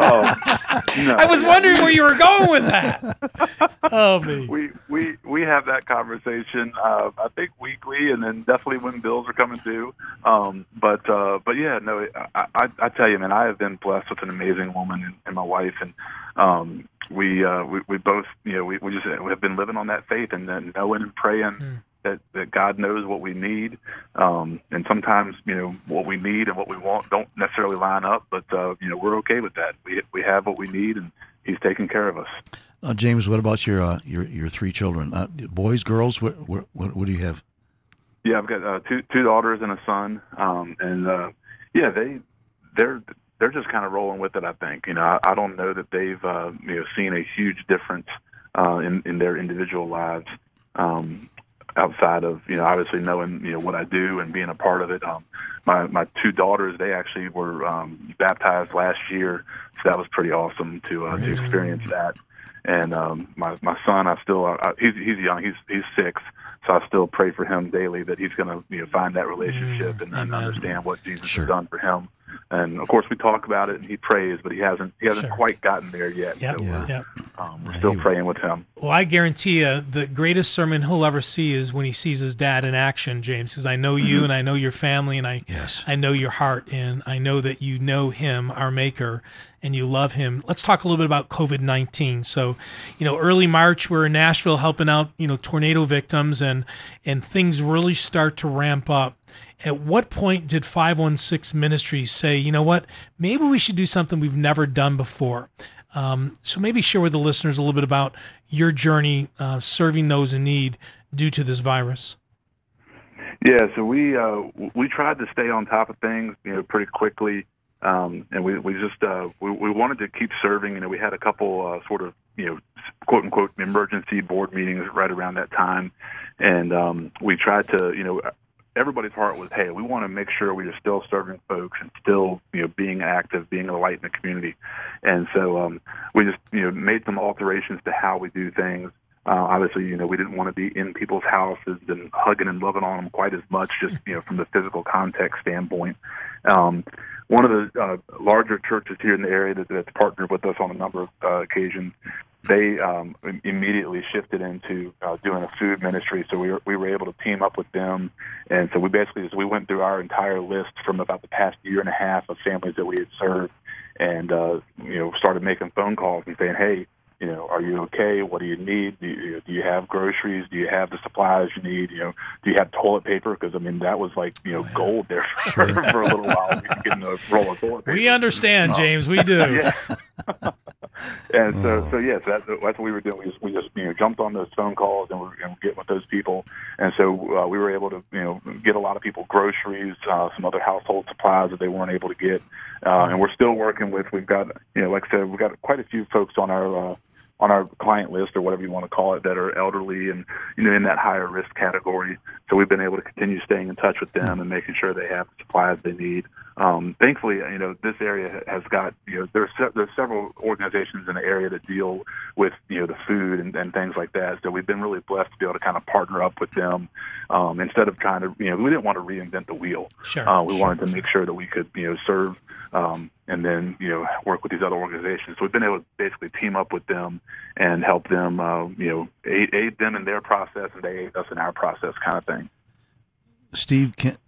um, no, I was yeah, wondering where you were going with that. Oh me. we we we have that conversation. Uh, I think weekly, and then definitely when bills are coming due. Um, but uh, but yeah, no, I, I I tell you, man, I have been blessed with an amazing woman and, and my wife, and um, we uh, we we both you know we we just we have been living on that faith and then knowing and praying. That, that God knows what we need, um, and sometimes you know what we need and what we want don't necessarily line up. But uh, you know we're okay with that. We we have what we need, and He's taking care of us. Uh, James, what about your uh, your your three children? Uh, boys, girls? What, what what what do you have? Yeah, I've got uh, two two daughters and a son, um, and uh, yeah, they they're they're just kind of rolling with it. I think you know I, I don't know that they've uh, you know seen a huge difference uh, in in their individual lives um, outside of you know obviously knowing you know what I do and being a part of it. Um, my my two daughters they actually were um, baptized last year, so that was pretty awesome to uh, to experience that. And um, my my son, I still uh, he's he's young, he's he's six, so I still pray for him daily that he's going to you know find that relationship and, and understand what Jesus Sure. has done for him. And of course, we talk about it and he prays, but he hasn't he hasn't Sure. quite gotten there yet. Yep. So we're, Yep. um, we're still praying with him. Well, I guarantee you, the greatest sermon he'll ever see is when he sees his dad in action, James. Because I know you and I know your family and I, Yes. I know your heart and I know that you know him, our Maker, and you love him. Let's talk a little bit about COVID nineteen. So, you know, early March we're in Nashville helping out you know tornado victims and and things really start to ramp up. At what point did 516 Ministries say, you know what, maybe we should do something we've never done before? Um, so maybe share with the listeners a little bit about your journey uh, serving those in need due to this virus. Yeah, so we uh, we tried to stay on top of things, you know, pretty quickly, um, and we we just uh, we, we wanted to keep serving. You know, we had a couple uh, sort of you know quote unquote emergency board meetings right around that time, and um, we tried to you know everybody's heart was hey we want to make sure we are still serving folks and still you know being active, being a light in the community, and so um, we just you know made some alterations to how we do things. Uh, obviously, you know, we didn't want to be in people's houses and hugging and loving on them quite as much, just you know, from the physical context standpoint. Um, one of the uh, larger churches here in the area that, that's partnered with us on a number of uh, occasions, they um, immediately shifted into uh, doing a food ministry. So we were, we were able to team up with them, and so we basically just, we went through our entire list from about the past year and a half of families that we had served, and uh, you know, started making phone calls and saying, hey you know, are you okay? What do you need? Do you, do you have groceries? Do you have the supplies you need? You know, do you have toilet paper? Because I mean, that was like you know gold there for, for a little while. We could get a roll of toilet paper. We understand, James. We do. Yeah. and so, so yes, that's that's what we were doing. We just, we just you know jumped on those phone calls and we were getting with those people, and so uh, we were able to you know get a lot of people groceries, uh, some other household supplies that they weren't able to get, uh, and we're still working with. We've got you know, like I said, we've got quite a few folks on our uh, on our client list or whatever you want to call it that are elderly and you know in that higher risk category. So we've been able to continue staying in touch with them and making sure they have the supplies they need. Um, thankfully, you know this area has got you know there's se- there's several organizations in the area that deal with you know the food and, and things like that. So we've been really blessed to be able to kind of partner up with them um, instead of trying to you know we didn't want to reinvent the wheel. Sure, Uh, we sure. wanted to make sure that we could you know serve um, and then you know work with these other organizations. So we've been able to basically team up with them and help them uh, you know aid, aid them in their process and they aid us in our process, kind of thing. Steve, can't,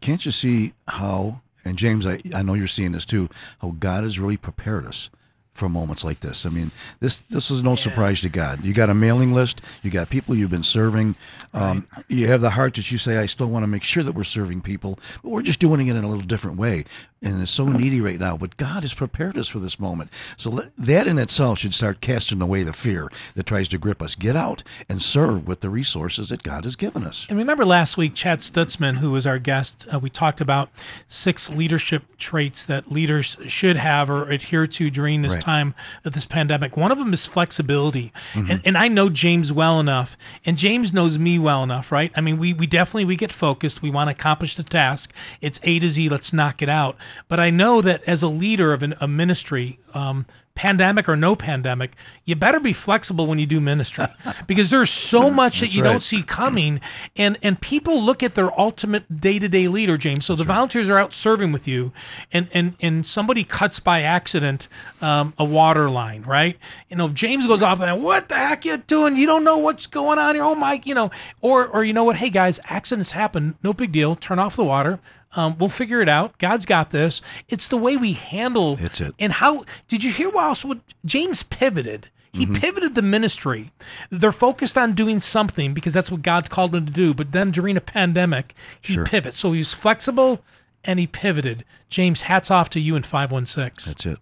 can't you see how, and James, I, I know you're seeing this too, how God has really prepared us for moments like this. I mean, this this is no surprise to God. You got a mailing list, you got people you've been serving. Um, You have the heart that you say, I still want to make sure that we're serving people, but we're just doing it in a little different way. And it's so needy right now, but God has prepared us for this moment. So let, that in itself should start casting away the fear that tries to grip us. Get out and serve with the resources that God has given us. And remember last week, Chad Stutzman, who was our guest, uh, we talked about six leadership traits that leaders should have or adhere to during this Right. time of this pandemic. One of them is flexibility. Mm-hmm. And, and I know James well enough, and James knows me well enough, right? I mean, we, we definitely, we get focused. We want to accomplish the task. It's A to Z. Let's knock it out. But I know that as a leader of an, a ministry, um, pandemic or no pandemic, you better be flexible when you do ministry because there's so much that you don't see coming and and people look at their ultimate day-to-day leader james. So the volunteers are out serving with you and and and somebody cuts by accident um, a water line right? You know if james goes off and what the heck you doing? You don't know what's going on here. Oh mike you know or or you know what? Hey guys accidents happen. No big deal. Turn off the water um, we'll figure it out. God's got this. It's the way we handle. It's it. And how did you hear? What else? What James pivoted. He Mm-hmm. pivoted the ministry. They're focused on doing something because that's what God's called them to do. But then during a pandemic, he Sure. pivots. So he's flexible and he pivoted. James, hats off to you in 516. That's it.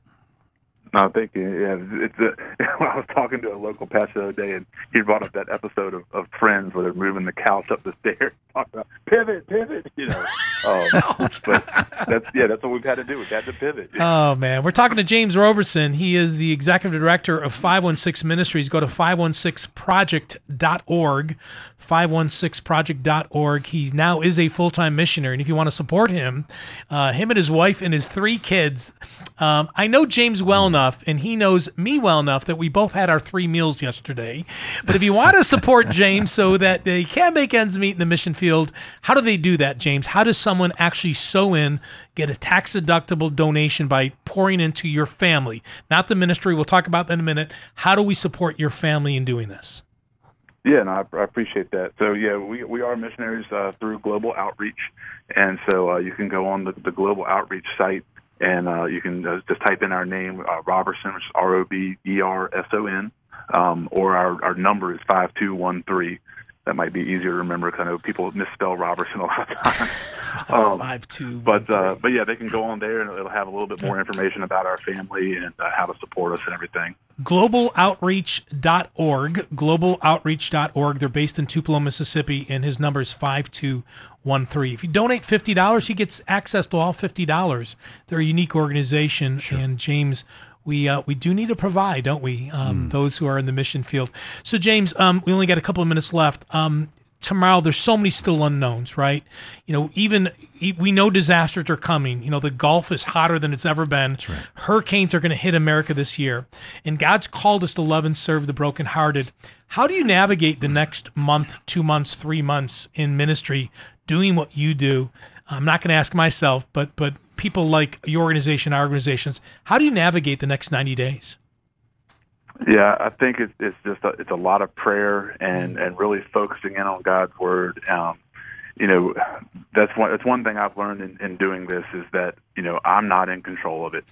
No, thank you. Yeah, it's a, I was talking to a local pastor the other day, and he brought up that episode of, of Friends where they're moving the couch up the stairs, talking about pivot, pivot. You know, um, but that's yeah, that's what we've had to do. We've had to pivot. Oh man, we're talking to James Roberson. He is the executive director of 516 Ministries. Go to 516project.org, 516project.org. He now is a full-time missionary, and if you want to support him, uh, him and his wife and his three kids. Um, I know James well enough, and he knows me well enough that we both had our three meals yesterday. But if you want to support James so that they can make ends meet in the mission field, how do they do that, James? How does someone actually sew in, get a tax deductible donation by pouring into your family, not the ministry? We'll talk about that in a minute. How do we support your family in doing this? Yeah, no, I, I appreciate that. So yeah, we we are missionaries uh, through Global Outreach, and so uh, you can go on the, the Global Outreach site and uh, you can uh, just type in our name, uh, Roberson, which is R O B E R S O N, um, or our our number is five two one three. That might be easier to remember because I know people misspell Roberson a lot of times. Um, Five two. but uh, but yeah, they can go on there and it'll have a little bit more information about our family and uh, how to support us and everything. globaloutreach.org globaloutreach.org they're based in tupelo mississippi and his number is 5213 if you donate $50 he gets access to all $50 they're a unique organization and james we uh, we do need to provide, don't we? Um, Those who are in the mission field. So, James, um, we only got a couple of minutes left. Um, tomorrow, there's so many still unknowns, right? You know, even we know disasters are coming. You know, the Gulf is hotter than it's ever been. Hurricanes are going to hit America this year, and God's called us to love and serve the brokenhearted. How do you navigate the next month, two months, three months in ministry, doing what you do? I'm not going to ask myself, but but people like your organization, our organizations, how do you navigate the next 90 days? Yeah, I think it's it's just a, it's a lot of prayer and and really focusing in on God's word. Um, you know, that's one that's one thing I've learned in, in doing this is that you know I'm not in control of it,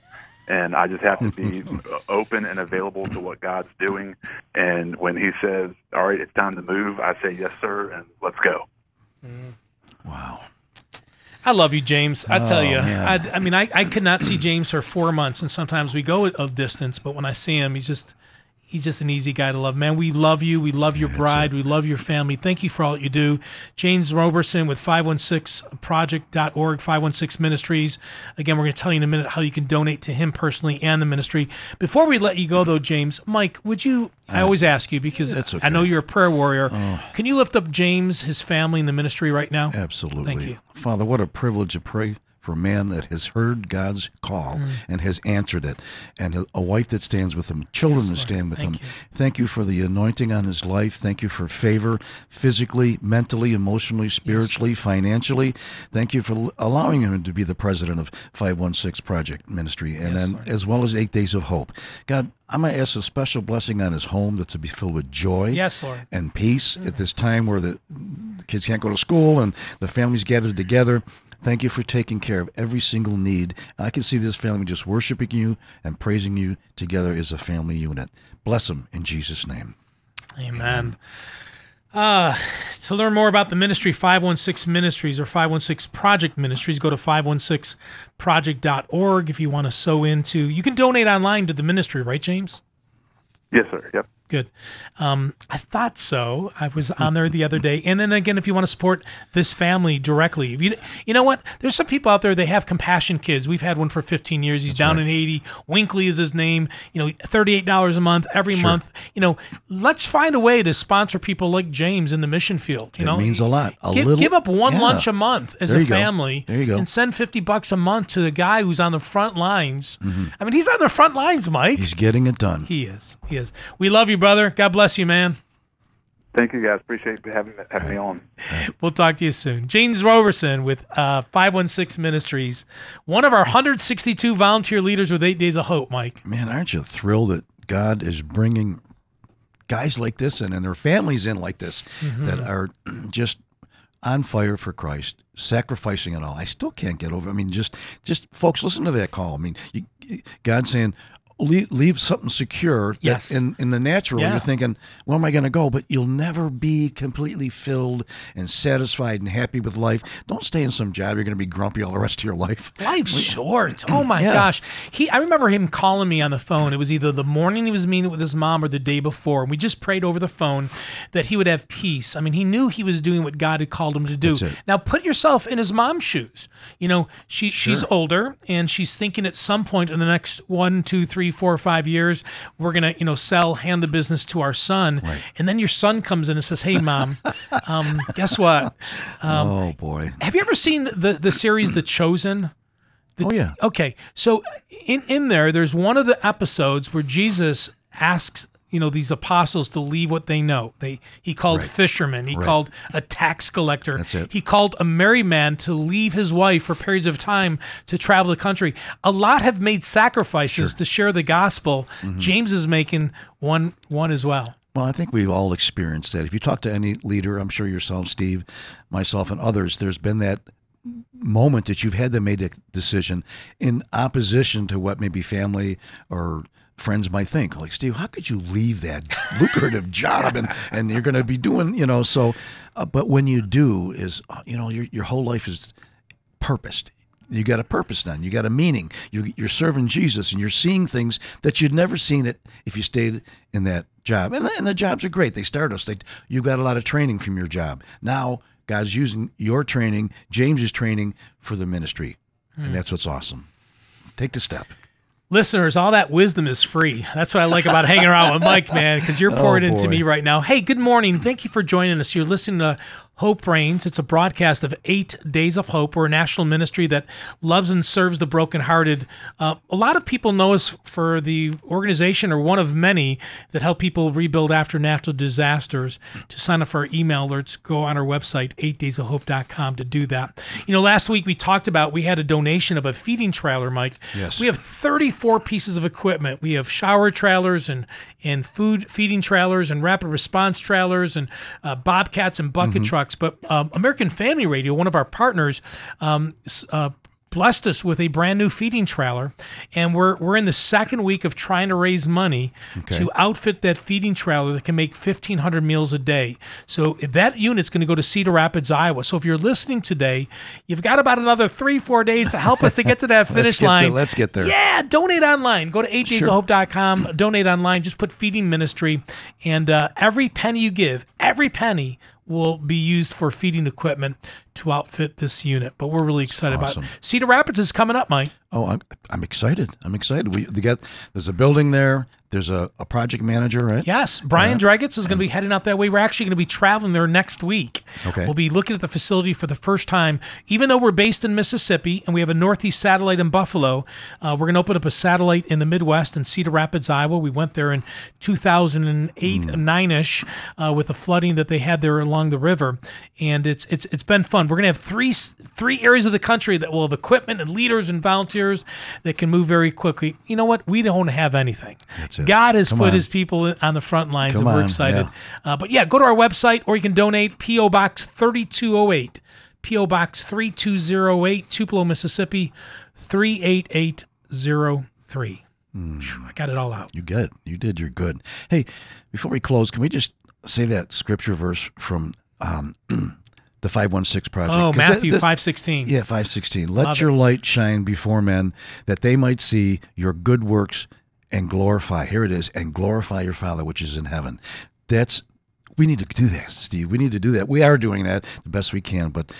and I just have to be open and available to what God's doing. And when He says, "All right, it's time to move," I say, "Yes, sir," and let's go. Wow. I love you, James. I tell Oh, you. I, I mean, I, I could not see James for four months, and sometimes we go a distance, but when I see him, he's just He's just an easy guy to love, man. We love you. We love your bride. We love your family. Thank you for all that you do. James Roberson with 516project.org, 516 Ministries. Again, we're going to tell you in a minute how you can donate to him personally and the ministry. Before we let you go, though, James, Mike, would you? I always ask you because That's I know you're a prayer warrior. Oh. Can you lift up James, his family, and the ministry right now? Absolutely. Thank you. Father, what a privilege to pray for a man that has heard God's call Mm. and has answered it, and a- wife that stands with him, children Yes, that stand with Thank him. you. Thank you for the anointing on his life. Thank you for favor physically, mentally, emotionally, spiritually, financially. Thank you for allowing him to be the president of 516 Project Ministry and Yes, then Lord. as well as 8 Days of Hope. God, I'm going to ask a special blessing on his home that to be filled with joy Yes, Lord. and peace at this time where the, the kids can't go to school and the families gathered together. Thank you for taking care of every single need. I can see this family just worshiping you and praising you together as a family unit. Bless them in Jesus' name. Amen. Uh, to learn more about the ministry, 516 Ministries or 516 Project Ministries, go to 516project.org if you want to sew into. You can donate online to the ministry, right, James? Yes, sir. Yep. Good. Um, I thought so. I was on there the other day. And then again, if you want to support this family directly, if you, you know what? There's some people out there, they have compassion kids. We've had one for 15 years. He's down in Haiti. Winkley is his name. You know, $38 a month every month. You know, let's find a way to sponsor people like James in the mission field. You That know, means a lot. A give, little- give up one yeah. lunch a month as There a you go. family. There you go. And send 50 bucks a month to the guy who's on the front lines. I mean, he's on the front lines, Mike. Mm-hmm. He's getting it done. He is. He is. We love you, brother. God bless you, man. Thank you, guys. Appreciate having having me on. We'll talk to you soon. James Roberson with uh, 516 Ministries, one of our 162 volunteer leaders with Eight Days of Hope, Mike. Man, aren't you thrilled that God is bringing guys like this in and their families in like this that are just on fire for Christ, sacrificing it all. I still can't get over. I mean, just just folks, listen to that call. I mean, you, God saying. Leave, leave something secure. Yes. In in the natural, Yeah. you're thinking, "Where am I going to go?" But you'll never be completely filled and satisfied and happy with life. Don't stay in some job you're going to be grumpy all the rest of your life. Life's short. Oh my Yeah. gosh. He I remember him calling me on the phone. It was either the morning he was meeting with his mom or the day before. And we just prayed over the phone that he would have peace. I mean, he knew he was doing what God had called him to do. Now put yourself in his mom's shoes. You know, she she's older and she's thinking at some point in the next one, two, three, four, or five years, we're gonna, you know, sell, hand the business to our son. And then your son comes in and says, Hey mom, um, guess what? oh boy! Have you ever seen the the series The Chosen? The- Oh, yeah. Okay, so in in there, there's one of the episodes where Jesus asks you know these apostles to leave what they know. They he called Right. fishermen. He called a tax collector. That's it. He called a married man to leave his wife for periods of time to travel the country. A lot have made sacrifices to share the gospel. Mm-hmm. James is making one one as well. Well, I think we've all experienced that. If you talk to any leader, I'm sure yourself, Steve, myself, and others, there's been that moment that you've had to make a decision in opposition to what maybe family or friends might think. Like, Steve, how could you leave that lucrative job and, and you're going to be doing, you know, so, uh, but when you do, is, uh, you know, your, your whole life is purposed. You got a purpose then. You got a meaning. You, you're serving Jesus and you're seeing things that you'd never seen it if you stayed in that job. And, and the jobs are great. They start us. They, you got a lot of training from your job. Now God's using your training, James's training for the ministry. And that's what's awesome. Take the step. Listeners, all that wisdom is free. That's what I like about hanging around with Mike, man, because you're pouring into me right now. Hey, good morning. Thank you for joining us. You're listening to Hope Reigns. It's a broadcast of Eight Days of Hope. We're a national ministry that loves and serves the brokenhearted. Uh, a lot of people know us for the organization, or one of many, that help people rebuild after natural disasters. To sign up for our email alerts, go on our website, 8daysofhope.com, to do that. You know, last week we talked about we had a donation of a feeding trailer, Mike. Yes. We have 34 pieces of equipment. We have shower trailers and and food feeding trailers and rapid response trailers and uh, bobcats and bucket trucks. But um, American Family Radio, one of our partners, um, uh, blessed us with a brand new feeding trailer, and we're we're in the second week of trying to raise money to outfit that feeding trailer that can make 1,500 meals a day. So that unit's going to go to Cedar Rapids, Iowa. So if you're listening today, you've got about another three, four days to help us to get to that finish there. line. Let's get there. Yeah, donate online. Go to 8daysofhope.com, donate online, just put feeding ministry, and uh, every penny you give, every penny will be used for feeding equipment to outfit this unit. But we're really excited Awesome. about it. Cedar Rapids is coming up, Mike. Oh, I'm, I'm excited. I'm excited. We, got, there's a building there. There's a, a project manager, right? Yes, Brian Dragetz is going to be heading out that way. We're actually going to be traveling there next week. Okay. We'll be looking at the facility for the first time. Even though we're based in Mississippi and we have a Northeast satellite in Buffalo, uh, we're going to open up a satellite in the Midwest in Cedar Rapids, Iowa. We went there in 2008, Hmm. nine ish, uh, with the flooding that they had there along the river, and it's it's it's been fun. We're going to have three three areas of the country that will have equipment and leaders and volunteers that can move very quickly. You know what? We don't have anything. That's it. God has Come put on. his people on the front lines, Come and we're on, excited. yeah. Uh, but yeah, go to our website or you can donate PO Box 3208, PO Box 3208, Tupelo, Mississippi 38803. Hmm. Phew, I got it all out. You good. You did. You're good. Hey, before we close, can we just say that scripture verse from um, the 516 project? Oh, that- Matthew that- 516. Yeah, 516. Let Love your light shine before men that they might see your good works and glorify. Here it is, and glorify your Father which is in heaven. That's we need to do that, Steve. We need to do that. We are doing that the best we can, but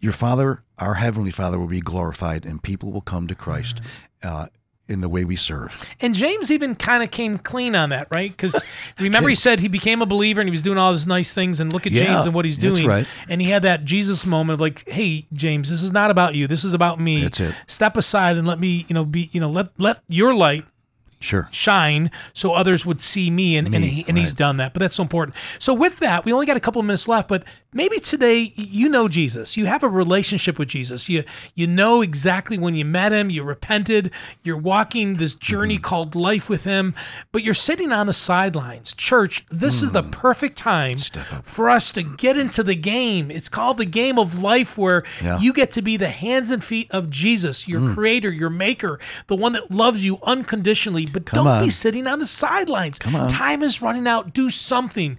your Father, our heavenly Father will be glorified and people will come to Christ uh, in the way we serve. And James even kind of came clean on that, right? Because remember, he said he became a believer and he was doing all these nice things. And look at Yeah, James and what he's that's doing. right. And he had that Jesus moment of like, "Hey, James, this is not about you. This is about me. That's it. Step aside and let me, you know, be, you know, let let your light Sure. shine so others would see me and, and, he, and he's done that but that's so important so with that we only got a couple of minutes left but maybe today you know jesus you have a relationship with jesus you you know exactly when you met him you repented you're walking this journey Mm-hmm. called life with him but you're sitting on the sidelines church this is the Mm. perfect time for us to get into the game it's called the game of life where Yeah. Mm. you get to be the hands and feet of jesus your creator your maker the one that loves you unconditionally but Come don't be sitting on the sidelines. on. Time is running out. Do something.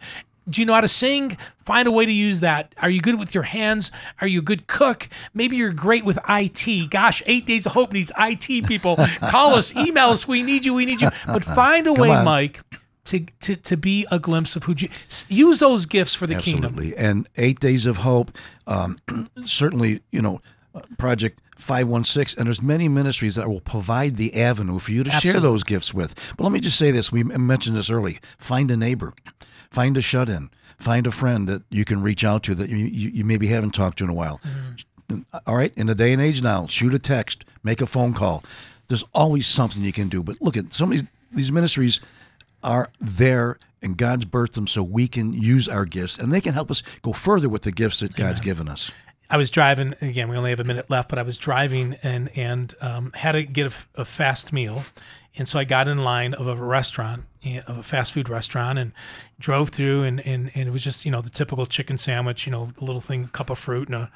Do you know how to sing? Find a way to use that. Are you good with your hands? Are you a good cook? Maybe you're great with IT. Gosh, Eight Days of Hope needs IT people. Call us, email us. We need you. We need you. But find a way, on. Mike, to, to to be a glimpse of who. you use those gifts for the kingdom. Absolutely. And Eight Days of Hope, um, certainly, you know, uh, Project 516, and there's many ministries that will provide the avenue for you to share those gifts with. But let me just say this. We mentioned this early. Find a neighbor. Find a shut-in. Find a friend that you can reach out to that you, you, you maybe haven't talked to in a while. Mm-hmm. All right, in the day and age now, shoot a text, make a phone call. There's always something you can do. But look at some of these, these ministries are there and God's birthed them so we can use our gifts and they can help us go further with the gifts that God's given us. I was driving again. We only have a minute left, but I was driving and and um, had to get a fast meal, and so I got in line of a restaurant eh, of a fast food restaurant and drove through and and, and it was just you know the typical chicken sandwich, you know, a little thing, a cup of fruit and a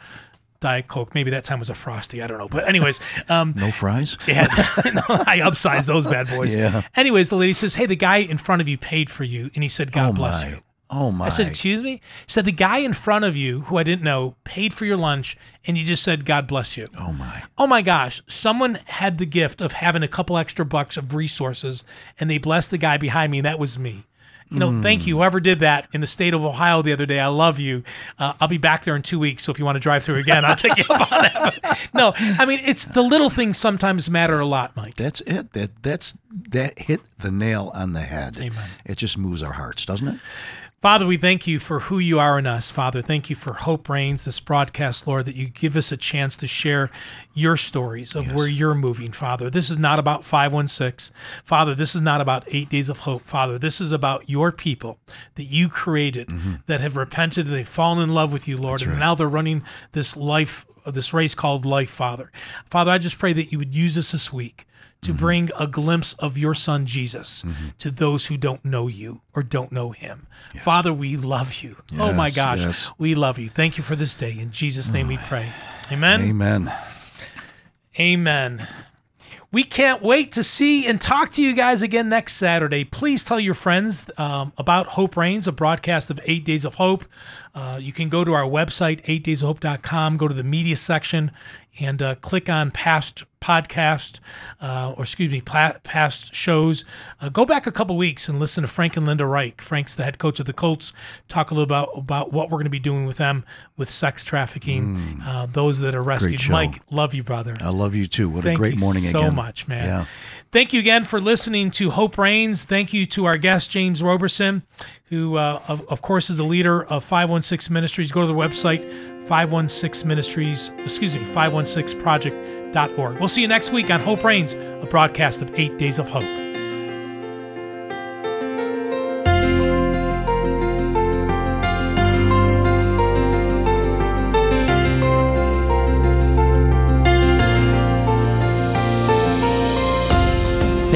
diet coke. Maybe that time was a frosty. I don't know, but anyways, um, No fries? yeah, no, I upsized those bad boys. Yeah. Anyways, the lady says, "Hey, the guy in front of you paid for you," and he said, "God oh bless my. you." Oh my. I said, "Excuse me." He said, "The guy in front of you, who I didn't know, paid for your lunch, and you just said, God bless you.'" oh my. Oh my gosh! Someone had the gift of having a couple extra bucks of resources, and they blessed the guy behind me. And that was me. You know, thank you, whoever did that in the state of Ohio the other day. I love you. Uh, I'll be back there in two weeks, so if you want to drive through again, I'll take you up on that. But no, I mean, it's the little things sometimes matter a lot, Mike. That's it. That that's that hit the nail on the head. Amen. It just moves our hearts, doesn't it? Father, we thank you for who you are in us. Father, thank you for Hope Reigns, this broadcast, Lord, that you give us a chance to share your stories of where you're moving, Father. This is not about 516. Father, this is not about eight days of hope. Father, this is about your people that you created mm-hmm. that have repented and they've fallen in love with you, Lord. and now they're running this life, this race called life, Father. Father, I just pray that you would use us this week to Mm-hmm. bring a glimpse of your son Jesus to those who don't know you or don't know him. Father, we love you. oh my gosh, yes. we love you. Thank you for this day. In Jesus' name we pray. Amen. Amen. Amen. We can't wait to see and talk to you guys again next Saturday. Please tell your friends um, about Hope Reigns, a broadcast of Eight Days of Hope. Uh, you can go to our website, eightdaysofhope.com, go to the media section, and uh, click on past podcast, uh, or excuse me, pa- past shows. Uh, go back a couple weeks and listen to Frank and Linda Reich. Frank's the head coach of the Colts. Talk a little about about what we're going to be doing with them with sex trafficking, uh, those that are rescued. Mike, love you, brother. I love you too. What Thank a great morning. Thank you morning so again. much, man. Yeah. Thank you again for listening to Hope Reigns. Thank you to our guest, James Roberson, who, uh, of, of course, is the leader of 516 Ministries. Go to the website, 516 Ministries, excuse me, 516project.org. We'll see you next week on Hope Reigns, a broadcast of Eight Days of Hope.